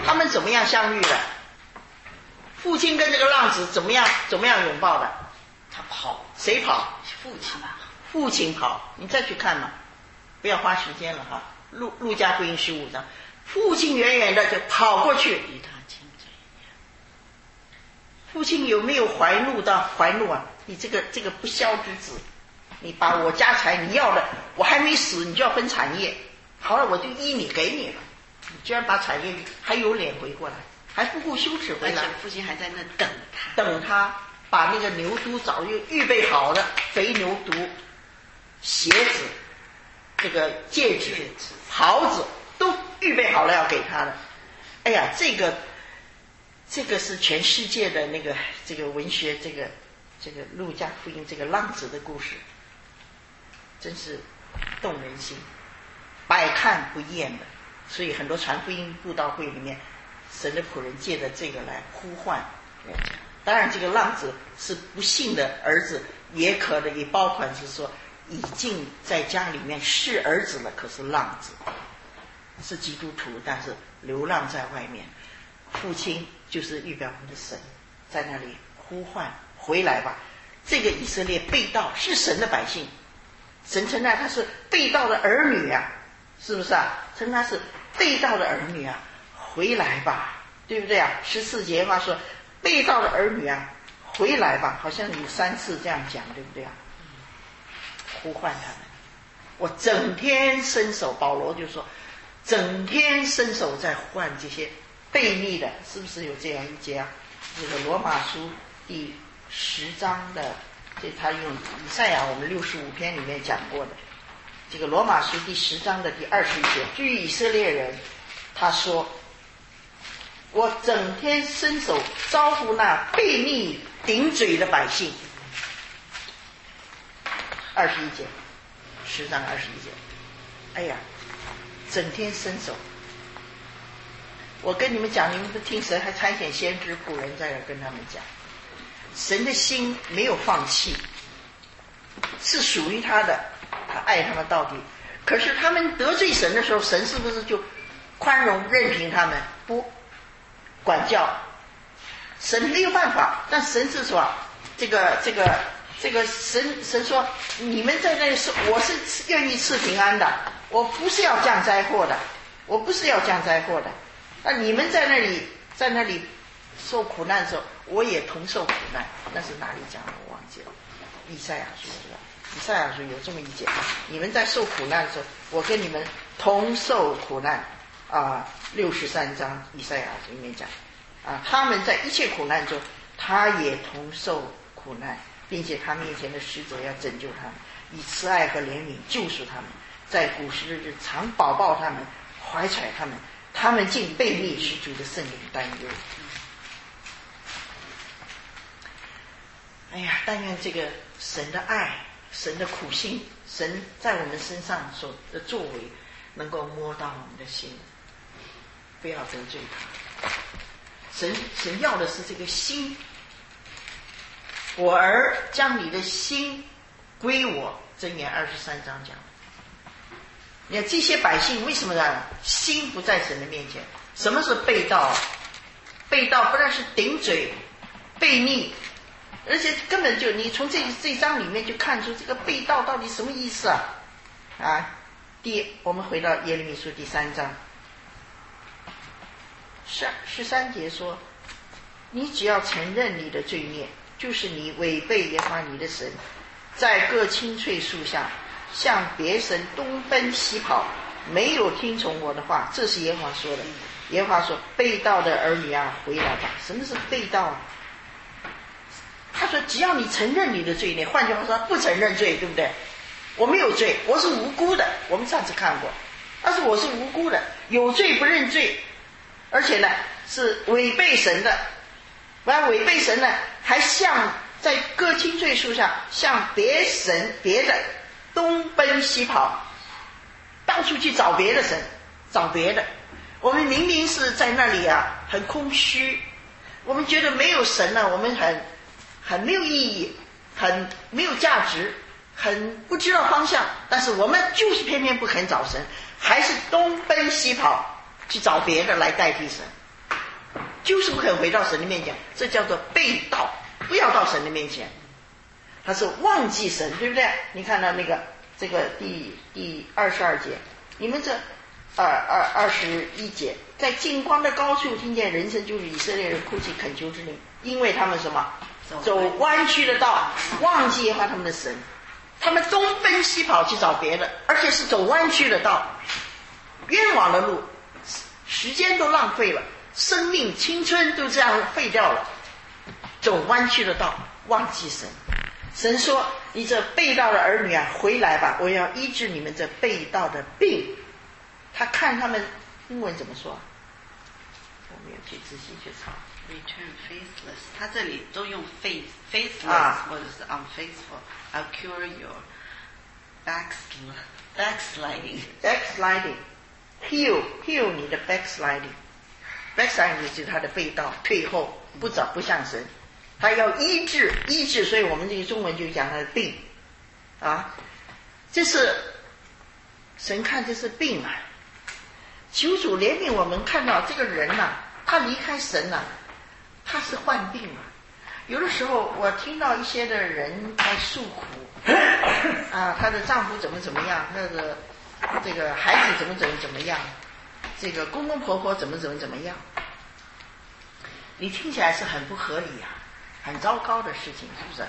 他们怎么样相遇的？父亲跟这个浪子怎么样？怎么样拥抱的？他跑，谁跑？父亲吧。父亲跑，你再去看嘛，不要花时间了哈。陆陆家福音十五章，父亲远远的就跑过去与他亲嘴。父亲有没有怀怒到怀怒啊？你这个这个不孝之子，你把我家财你要了，我还没死，你就要分产业。好了，我就依你给你了。你居然把产业还有脸回过来，还不顾羞耻回来。父亲还在那等他，等他把那个牛犊早就预备好了，肥牛犊鞋子。这个戒指、袍子都预备好了要给他的。哎呀，这个这个是全世界的那个这个文学，这个这个路加福音这个浪子的故事，真是动人心，百看不厌的。所以很多传福音布道会里面，神的仆人借着这个来呼唤。当然，这个浪子是不幸的儿子，也可能也包括是说。已经在家里面是儿子了，可是浪子，是基督徒，但是流浪在外面。父亲就是预表我们的神，在那里呼唤回来吧。这个以色列被盗是神的百姓，神称他他是被盗的儿女啊，是不是啊？称他是被盗的儿女啊，回来吧，对不对啊？十四节话说被盗的儿女啊，回来吧，好像有三次这样讲，对不对啊？呼唤他们，我整天伸手。保罗就说，整天伸手在唤这些悖逆的，是不是有这样一节啊？这个罗马书第十章的，这他用以赛亚我们六十五篇里面讲过的，这个罗马书第十章的第二十一节，据以色列人，他说，我整天伸手招呼那悖逆顶嘴的百姓。二十一节，十章二十一节，哎呀，整天伸手。我跟你们讲，你们不听神，还参选先知古人在这跟他们讲，神的心没有放弃，是属于他的，他爱他们到底。可是他们得罪神的时候，神是不是就宽容任凭他们不管教？神没有办法，但神是说这个这个。这个神神说：“你们在那里是，我是愿意赐平安的，我不是要降灾祸的，我不是要降灾祸的。那你们在那里在那里受苦难的时候，我也同受苦难。那是哪里讲的？我忘记了。以赛亚书是吧？以赛亚书有这么一节：你们在受苦难的时候，我跟你们同受苦难。啊，六十三章以赛亚书里面讲，啊，他们在一切苦难中，他也同受苦难。”并且他面前的使者要拯救他们，以慈爱和怜悯救赎他们，在古时日常保抱他们，怀揣他们，他们竟背逆，使主的圣灵担忧。哎呀，但愿这个神的爱，神的苦心，神在我们身上所的作为，能够摸到我们的心，不要得罪他。神神要的是这个心。我儿将你的心归我，箴言二十三章讲。你看这些百姓为什么呢？心不在神的面前。什么是背道？背道不但是顶嘴、背逆，而且根本就你从这这章里面就看出这个背道到底什么意思啊？啊，第我们回到耶利米书第三章，十十三节说：你只要承认你的罪孽。就是你违背耶和华你的神，在各青翠树下向别神东奔西跑，没有听从我的话。这是耶和华说的。耶和华说：“被盗的儿女啊，回来吧！”什么是被盗啊？他说：“只要你承认你的罪孽，换句话说，不承认罪，对不对？我没有罪，我是无辜的。我们上次看过，但是我是无辜的，有罪不认罪，而且呢是违背神的。”完违背神呢，还向在各青翠树上向别神别的东奔西跑，到处去找别的神，找别的。我们明明是在那里啊，很空虚，我们觉得没有神呢，我们很很没有意义，很没有价值，很不知道方向。但是我们就是偏偏不肯找神，还是东奔西跑去找别的来代替神。就是不肯回到神的面前，这叫做被盗，不要到神的面前。他是忘记神，对不对？你看到那个这个第第二十二节，你们这二二二十一节，在近光的高处听见人声，就是以色列人哭泣恳求之灵，因为他们什么走弯曲的道，忘记和他们的神，他们东奔西跑去找别的，而且是走弯曲的道，冤枉的路，时间都浪费了。生命、青春都这样废掉了，走弯曲的道，忘记神。神说：“你这被盗的儿女啊，回来吧！我要医治你们这被盗的病。”他看他们英文怎么说？我没有去仔细去查。Return 他这里都用 faith faithless 或者是 unfaithful。I'll cure your backsliding backsliding heal heal 你的 backsliding backsliding 就是他的背道退后，不走不向神，他要医治医治，所以我们这个中文就讲他的病啊，这是神看这是病啊，求主怜悯我们，看到这个人呐，他离开神呐，他是患病啊。有的时候我听到一些的人在诉苦 啊，她的丈夫怎么怎么样，那个这个孩子怎么怎么怎么样。这个公公婆婆怎么怎么怎么样？你听起来是很不合理啊，很糟糕的事情，是不是？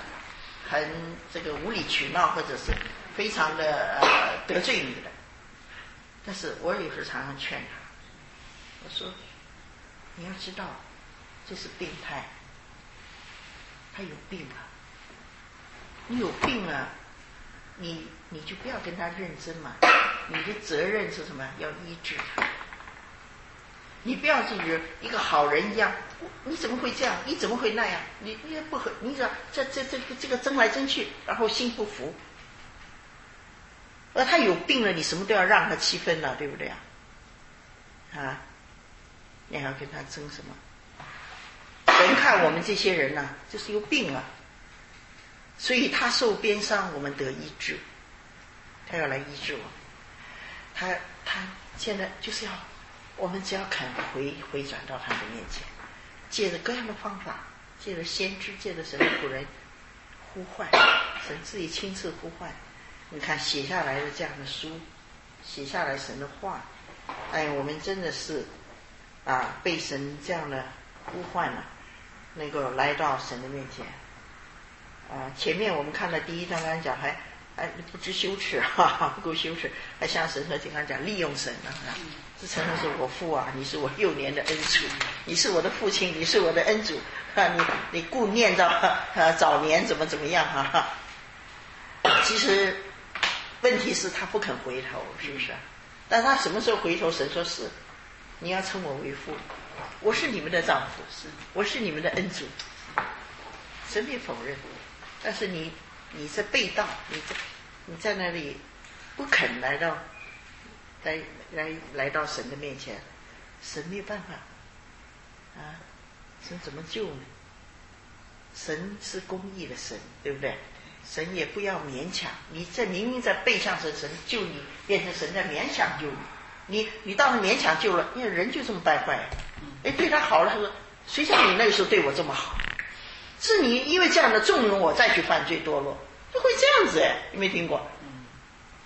很这个无理取闹，或者是非常的呃得罪你的。但是我有时常常劝他，我说你要知道这是病态，他有病啊，你有病啊，你你就不要跟他认真嘛，你的责任是什么？要医治他。你不要就是一个好人一样，你怎么会这样？你怎么会那样？你你也不和，你这这这这这个争来争去，然后心不服。而他有病了，你什么都要让他七分了，对不对啊？啊，你还要跟他争什么？人看我们这些人呢，就是有病啊，所以他受鞭伤，我们得医治，他要来医治我，他他现在就是要。我们只要肯回回转到他的面前，借着各样的方法，借着先知，借着神的仆人呼唤，神自己亲自呼唤。你看写下来的这样的书，写下来神的话，哎，我们真的是啊，被神这样的呼唤了，能够来到神的面前。啊，前面我们看了第一章，刚讲还还不知羞耻，哈哈，不够羞耻，还向神和经常讲利用神呢。是承认是我父啊，你是我幼年的恩主，你是我的父亲，你是我的恩主啊！你你顾念到啊早年怎么怎么样哈？其实问题是他不肯回头，是不是？但他什么时候回头？神说是，你要称我为父，我是你们的丈夫，是我是你们的恩主。神没否认，但是你你是被盗，你在你在那里不肯来到。来来来到神的面前，神没有办法啊，神怎么救呢？神是公义的神，对不对？神也不要勉强，你这明明在背向神，神救你，变成神在勉强救你。你你倒是勉强救了，因为人就这么败坏。哎，对他好了，他说：“谁叫你那个时候对我这么好？是你因为这样的纵容我，再去犯罪堕落，就会这样子哎，你没听过？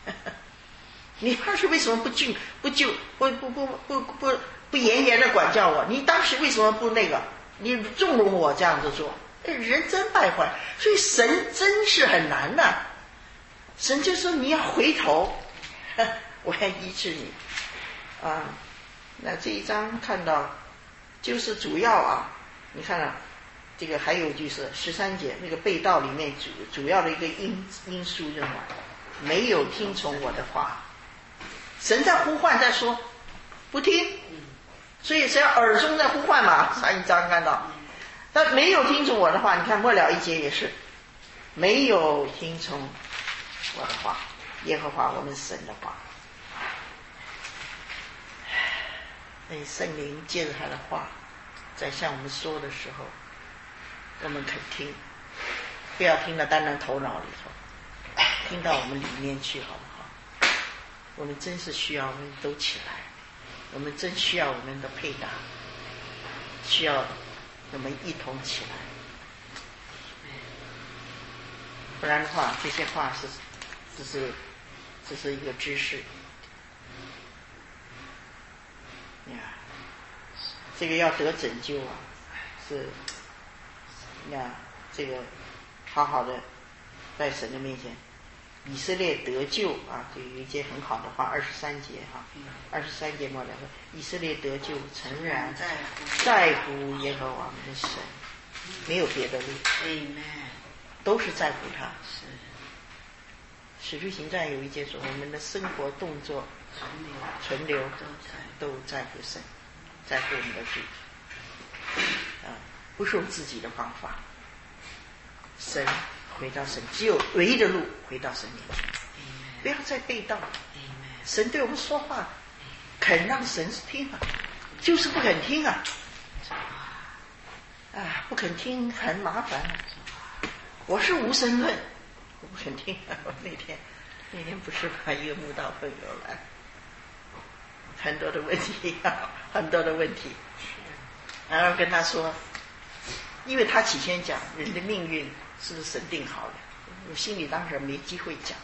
你当时为什么不救不救不不不不不不严严的管教我？你当时为什么不那个？你纵容我这样子做？人真败坏，所以神真是很难的。神就说你要回头，我要医治你。啊，那这一章看到就是主要啊，你看啊，这个还有就是十三节那个被盗里面主主要的一个因因素认为没有听从我的话，神在呼唤在说不听，所以谁要耳中在呼唤嘛？上一章看到，但没有听从我的话，你看末了一节也是没有听从我的话，耶和华我们神的话。那圣灵借着他的话，在向我们说的时候，我们肯听，不要听到单单头脑里头，听到我们里面去，好不好？我们真是需要，我们都起来，我们真需要我们的配搭，需要我们一同起来，不然的话，这些话是只是只是一个知识。呀，这个要得拯救啊，是呀，这个好好的在神的面前，以色列得救啊，就有一节很好的话，二十三节哈，二十三节末两个，以色列得救，诚然在乎耶和华的神，没有别的路，都是在乎他。是，使徒行传有一节说，我们的生活动作。存留，存留都在乎神，在乎我们的主，啊，不是用自己的方法，神回到神，只有唯一的路回到神面前，不要再被盗。神对我们说话，肯让神听啊，就是不肯听啊，啊，不肯听很麻烦。我是无神论，我不肯听。我那天那天不是把一个慕道朋友来。很多的问题，很多的问题，然后跟他说，因为他起先讲人的命运是不是神定好的，我心里当时没机会讲，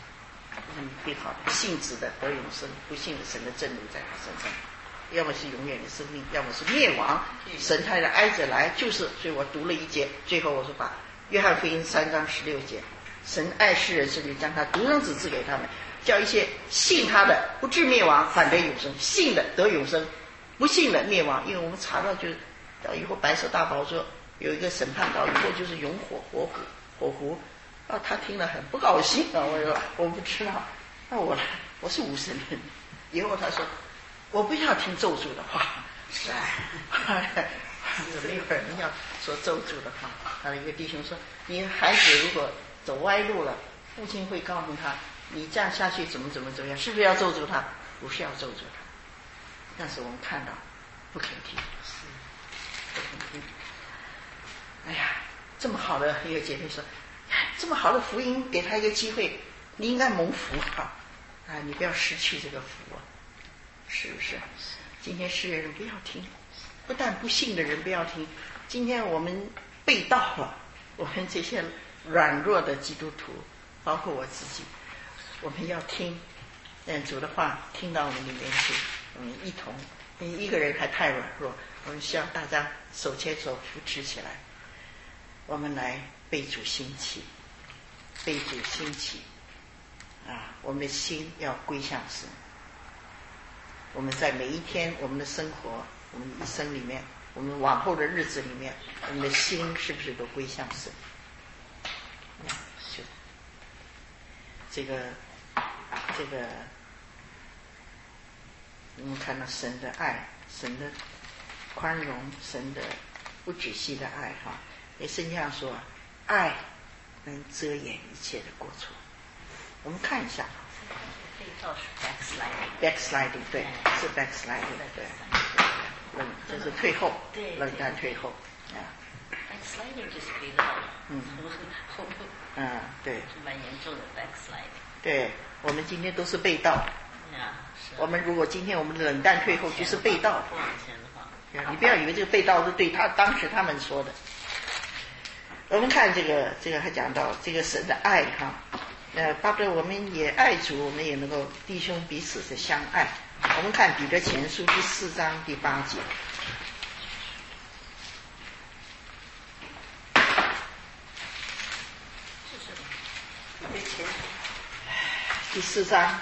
嗯，定好的，信子的得永生，不信的神的震怒在他身上，要么是永远的生命，要么是灭亡，神派的挨着来，就是，所以我读了一节，最后我说把约翰福音三章十六节，神爱世人，甚至将他独生子赐给他们。叫一些信他的不至灭亡，反得永生；信的得永生，不信的灭亡。因为我们查到，就到以后白色大宝座有一个审判，到以后就是永火火湖火湖。啊，他听了很不高兴啊！我说我不知道，那我我是无神论。以后他说我不要听咒诅的话，是啊，有了一会儿人要说咒诅的话，他的一个弟兄说：“你孩子如果走歪路了，父亲会告诉他。”你这样下去怎么怎么怎么样？是不是要咒住他？不是要咒住他，但是我们看到不肯听，不肯听。哎呀，这么好的一个姐妹说，这么好的福音给他一个机会，你应该蒙福啊！啊，你不要失去这个福啊，是不是？今天世人不要听，不但不信的人不要听，今天我们被盗了，我们这些软弱的基督徒，包括我自己。我们要听，嗯，主的话听到我们里面去，我们一同，你一个人还太软弱，我们需要大家手牵手扶持起来，我们来被主兴起，被主兴起，啊，我们的心要归向神。我们在每一天我们的生活，我们一生里面，我们往后的日子里面，我们的心是不是都归向神？是，这个。这个，我们看到神的爱，神的宽容，神的不止息的爱，哈。也圣经上说，爱能遮掩一切的过错。我们看一下，倒是 backsliding。backsliding，对，是 backsliding，对，冷就是退后，对冷淡退后，啊，backsliding 就是回到，嗯。后后嗯，对。蛮严重的 backsliding。对，我们今天都是被盗，啊，我们如果今天我们冷淡退后，就是被盗。你不要以为这个被盗是对他当时他们说的。我们看这个，这个还讲到这个神的爱哈，呃，巴不得我们也爱主，我们也能够弟兄彼此的相爱。我们看彼得前书第四章第八节，第四章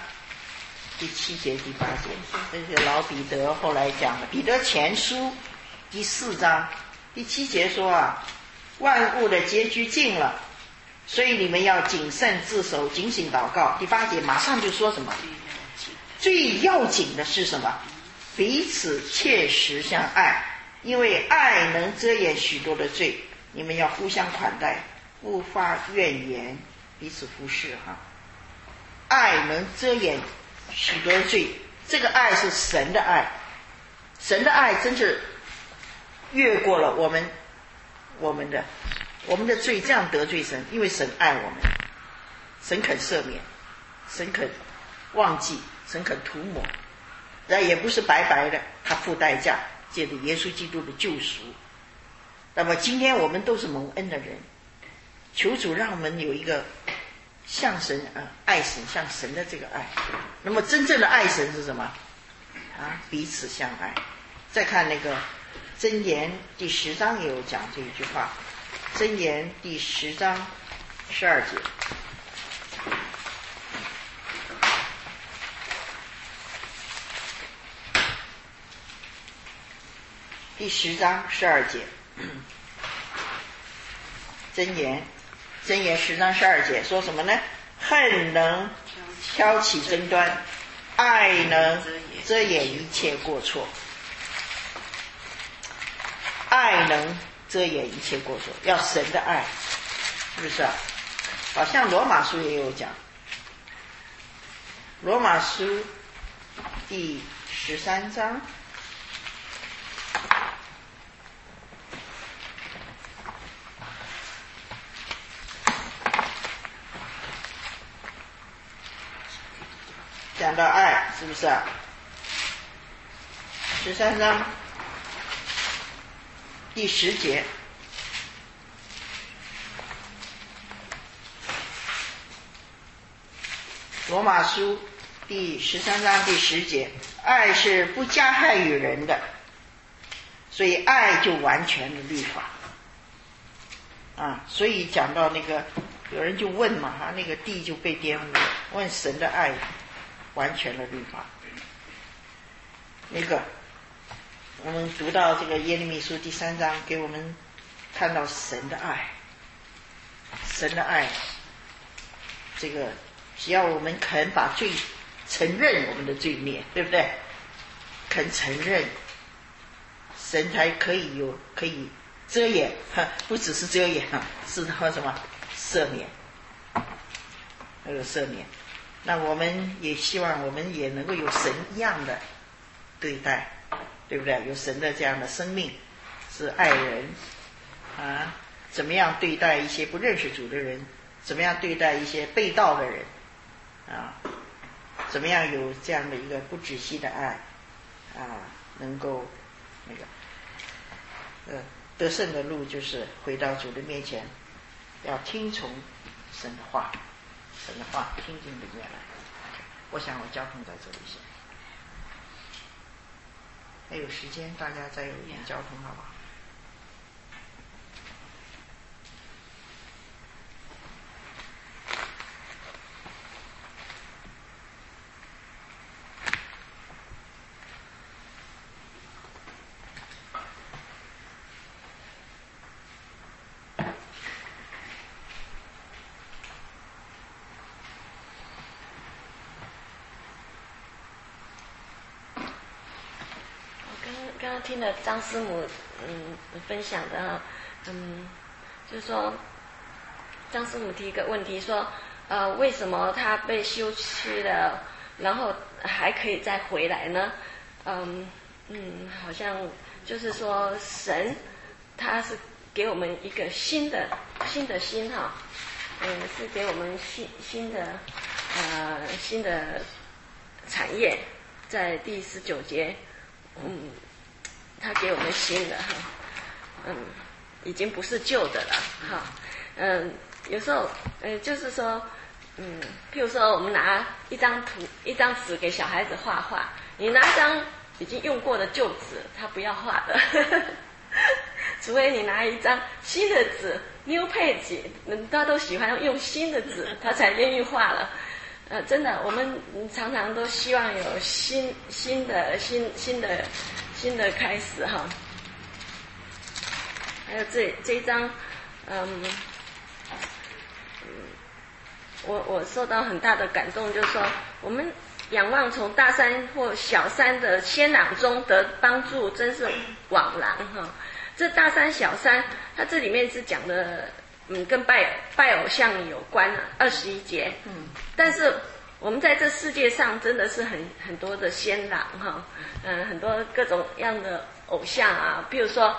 第七节、第八节，这是老彼得后来讲的。彼得前书第四章第七节说啊，万物的结局近了，所以你们要谨慎自守，警醒祷告。第八节马上就说什么？最要紧的是什么？彼此切实相爱，因为爱能遮掩许多的罪。你们要互相款待，勿发怨言，彼此服侍哈。爱能遮掩许多罪，这个爱是神的爱，神的爱真是越过了我们我们的我们的罪，这样得罪神，因为神爱我们，神肯赦免，神肯忘记，神肯涂抹，那也不是白白的，他付代价，借着耶稣基督的救赎。那么今天我们都是蒙恩的人，求主让我们有一个像神啊、爱神像神的这个爱。那么真正的爱神是什么？啊，彼此相爱。再看那个箴言第十章也有讲这一句话，箴言第十章十二节。第十章十二节，箴言，箴言十章十二节说什么呢？恨能挑起争端，爱能遮掩一切过错。爱能遮掩一切过错，要神的爱，是不是啊？好像罗马书也有讲，罗马书第十三章。讲到爱，是不是啊？十三章第十节，罗马书第十三章第十节，爱是不加害于人的，所以爱就完全的律法啊。所以讲到那个，有人就问嘛，哈，那个地就被玷污了，问神的爱。完全的律法。那个，我们读到这个耶利米书第三章，给我们看到神的爱，神的爱。这个，只要我们肯把罪承认我们的罪孽，对不对？肯承认，神才可以有可以遮掩，不只是遮掩啊，是他什么赦免，那个赦免。那我们也希望我们也能够有神一样的对待，对不对？有神的这样的生命，是爱人啊，怎么样对待一些不认识主的人？怎么样对待一些被盗的人？啊，怎么样有这样的一个不止息的爱啊？能够那个呃得胜的路，就是回到主的面前，要听从神的话。神的话听进里面来，我想我交通在这里先。还有时间，大家再有一点交通，好不好？刚刚听了张师母嗯分享的，嗯，就是说张师母提一个问题说，呃，为什么他被休妻了然后还可以再回来呢？嗯嗯，好像就是说神他是给我们一个新的新的心哈，嗯，是给我们新新的呃新的产业，在第十九节，嗯，他给我们新的哈，嗯，已经不是旧的了哈，嗯，有时候呃就是说。嗯，譬如说，我们拿一张图、一张纸给小孩子画画，你拿一张已经用过的旧纸，他不要画的，除非你拿一张新的纸，new page，大家都喜欢用新的纸，他才愿意画了。呃，真的，我们常常都希望有新、新的、新、新的、新的开始哈。还有这这一张，嗯。我我受到很大的感动，就是说，我们仰望从大山或小山的仙朗中得帮助，真是枉然哈。这大山小山，它这里面是讲的，嗯，跟拜拜偶像有关啊二十一节。嗯。但是我们在这世界上真的是很很多的仙朗哈，嗯，很多各种样的偶像啊，比如说，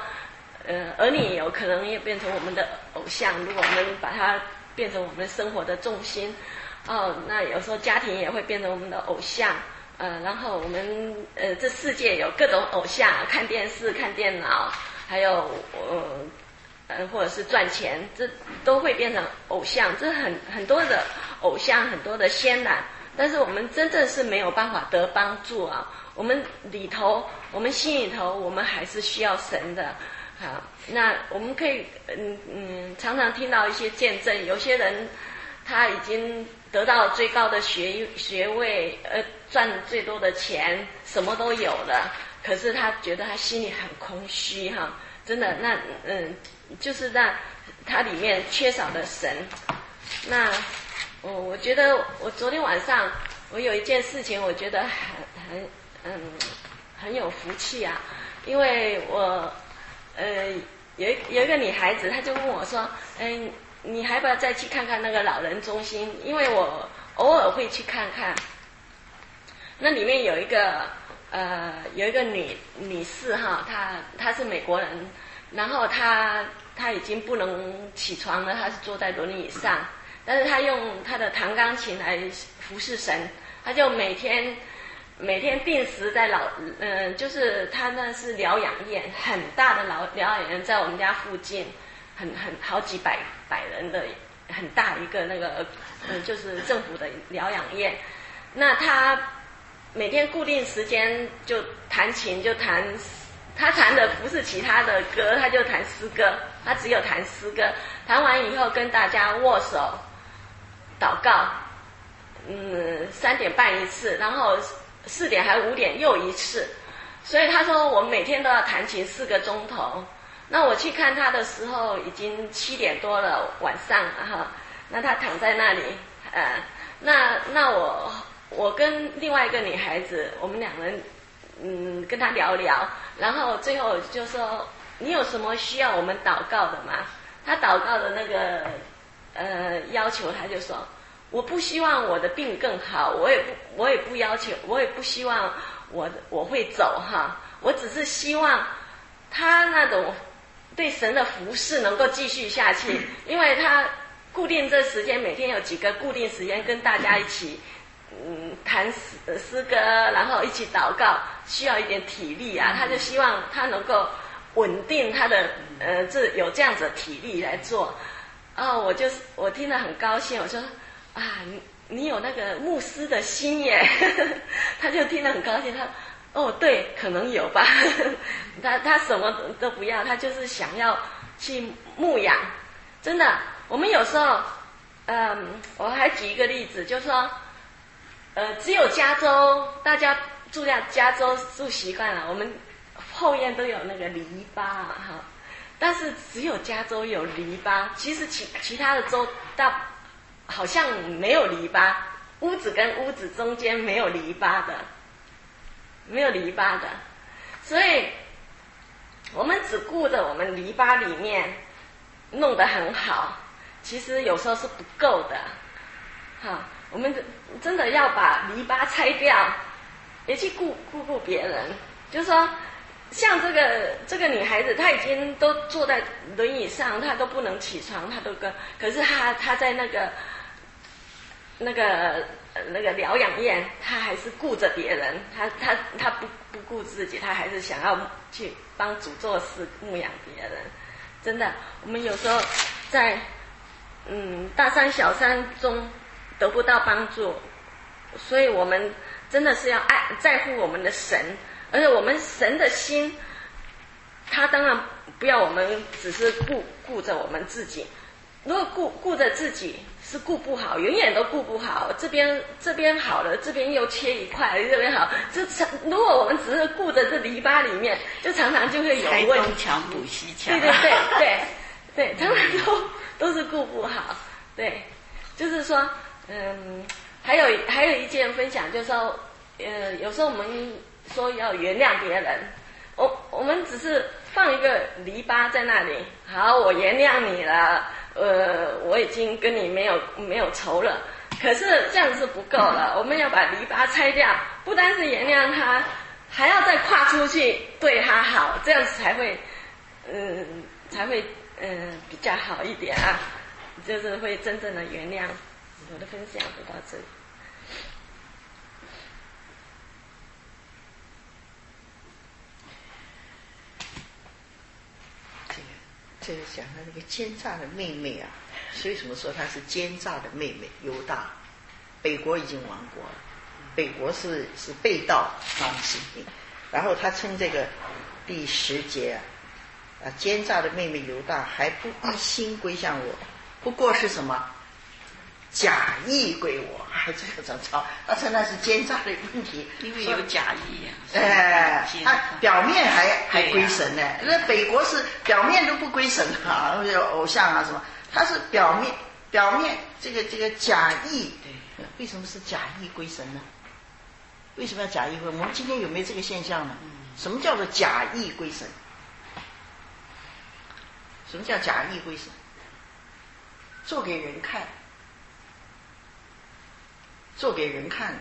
呃，儿女有可能也变成我们的偶像，如果我们把它。变成我们生活的重心，哦，那有时候家庭也会变成我们的偶像，呃，然后我们呃，这世界有各种偶像，看电视、看电脑，还有呃，呃，或者是赚钱，这都会变成偶像，这很很多的偶像，很多的仙男，但是我们真正是没有办法得帮助啊，我们里头，我们心里头，我们还是需要神的。好，那我们可以嗯嗯，常常听到一些见证，有些人他已经得到最高的学学位，呃，赚最多的钱，什么都有了，可是他觉得他心里很空虚哈，真的，那嗯，就是那他里面缺少了神。那我我觉得我昨天晚上我有一件事情，我觉得很很嗯很有福气啊，因为我。呃，有有一个女孩子，她就问我说：“嗯，你还不要再去看看那个老人中心？因为我偶尔会去看看。那里面有一个呃，有一个女女士哈，她她是美国人，然后她她已经不能起床了，她是坐在轮椅上，但是他用他的弹钢琴来服侍神，他就每天。”每天定时在老，嗯，就是他那是疗养院，很大的老疗养院，在我们家附近，很很好几百百人的很大一个那个，嗯，就是政府的疗养院。那他每天固定时间就弹琴，就弹，他弹的不是其他的歌，他就弹诗歌，他只有弹诗歌。弹完以后跟大家握手，祷告，嗯，三点半一次，然后。四点还五点又一次，所以他说我每天都要弹琴四个钟头。那我去看他的时候已经七点多了晚上哈，那他躺在那里，呃，那那我我跟另外一个女孩子，我们两人嗯跟他聊聊，然后最后就说你有什么需要我们祷告的吗？他祷告的那个呃要求，他就说。我不希望我的病更好，我也不，我也不要求，我也不希望我我会走哈。我只是希望他那种对神的服侍能够继续下去，因为他固定这时间，每天有几个固定时间跟大家一起嗯谈诗诗歌，然后一起祷告，需要一点体力啊。他就希望他能够稳定他的呃这有这样子的体力来做。哦，我就是我听了很高兴，我说。啊，你你有那个牧师的心耶，他就听了很高兴。他哦，对，可能有吧。他他什么都不要，他就是想要去牧养。真的，我们有时候，嗯，我还举一个例子，就说，呃，只有加州，大家住在加州住习惯了，我们后院都有那个篱笆哈。但是只有加州有篱笆，其实其其他的州大。好像没有篱笆，屋子跟屋子中间没有篱笆的，没有篱笆的，所以我们只顾着我们篱笆里面弄得很好，其实有时候是不够的，哈。我们真的要把篱笆拆掉，也去顾顾顾别人。就是说，像这个这个女孩子，她已经都坐在轮椅上，她都不能起床，她都跟，可是她她在那个那个那个疗养院，她还是顾着别人，她她她不不顾自己，她还是想要去帮主做事，牧养别人。真的，我们有时候在嗯大山小山中。得不到帮助，所以我们真的是要爱在乎我们的神，而且我们神的心，他当然不要我们只是顾顾着我们自己。如果顾顾着自己是顾不好，永远都顾不好。这边这边好了，这边又切一块，这边好。这常如果我们只是顾着这篱笆里面，就常常就会有问题。墙补西墙。对对对对对，常常都都是顾不好。对，就是说。嗯，还有还有一件分享，就是说，呃，有时候我们说要原谅别人，我我们只是放一个篱笆在那里，好，我原谅你了，呃，我已经跟你没有没有仇了。可是这样是不够了，我们要把篱笆拆掉，不单是原谅他，还要再跨出去对他好，这样子才会，嗯，才会嗯比较好一点啊，就是会真正的原谅。我的分享就到这里。这个，就是讲他那个奸诈的妹妹啊，为什么说她是奸诈的妹妹？犹大，北国已经亡国了，北国是是被盗当士兵，然后他称这个第十节啊，啊，奸诈的妹妹犹大还不一心归向我，不过是什么？假意归我，还 这个怎么抄？他称那是奸诈的问题，因为有假意呀。哎，他表面还还归神呢，那北国是表面都不归神啊，有偶像啊什么，他是表面表面这个这个假意。对，为什么是假意归神呢？为什么要假意归？我们今天有没有这个现象呢？什么叫做假意归神？什么叫假意归神？做给人看。做给人看的，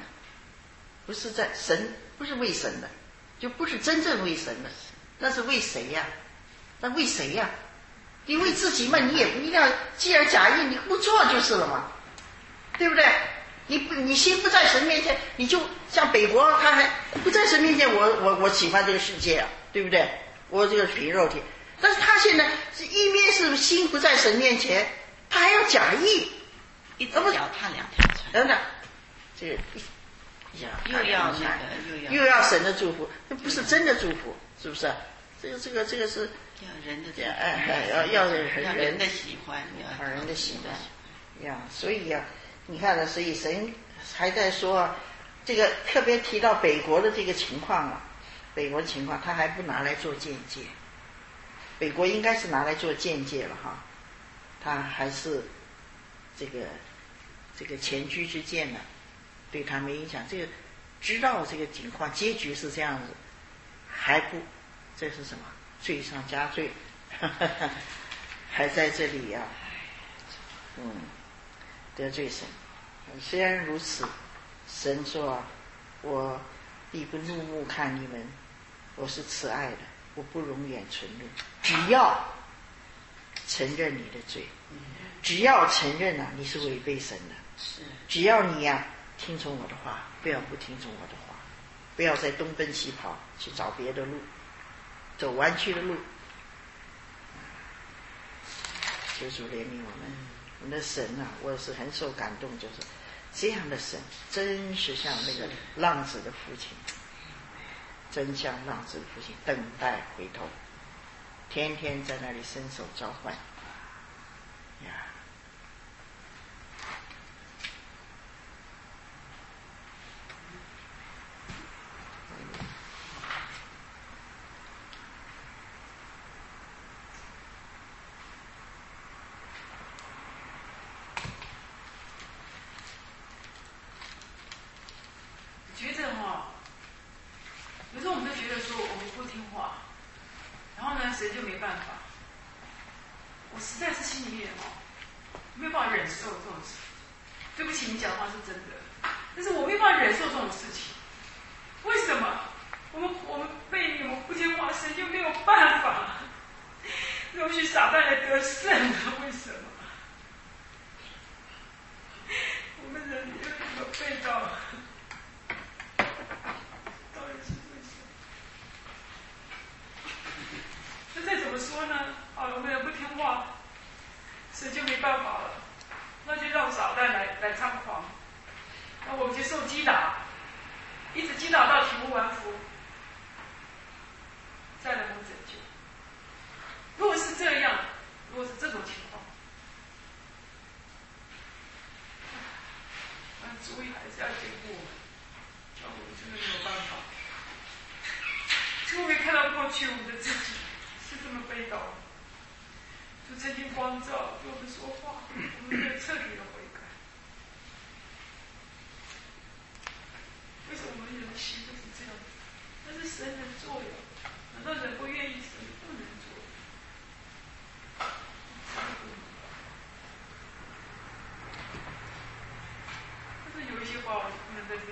不是在神，不是为神的，就不是真正为神的，那是为谁呀？那为谁呀？你为自己嘛，你也不一定要，既然假意，你不做就是了嘛，对不对？你不，你心不在神面前，你就像北国，他还不在神面前，我我我喜欢这个世界啊，对不对？我这个皮肉体，但是他现在是一面是心不在神面前，他还要假意，你怎么脚踏两条船，等等。这个呀，又要那个，又要又要神的祝福，那不是真的祝福，是不是？这个这个这个是要人的哎哎，要要人的喜欢，要人的喜欢呀。所以呀，你看呢，所以神还在说这个特别提到北国的这个情况啊，北国的情况他还不拿来做见解，北国应该是拿来做见解了哈，他还是这个这个前居之鉴呢。对他没影响，这个知道这个情况，结局是这样子，还不，这是什么？罪上加罪，还在这里呀，嗯，得罪神。虽然如此，神说：“我必不怒目看你们，我是慈爱的，我不容远存怒。只要承认你的罪，只要承认啊，你是违背神的，是，只要你呀。”听从我的话，不要不听从我的话，不要再东奔西跑去找别的路，走弯曲的路。求主怜悯我们，我们的神啊，我是很受感动，就是这样的神，真是像那个浪子的父亲，真像浪子的父亲，等待回头，天天在那里伸手召唤。呀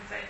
不能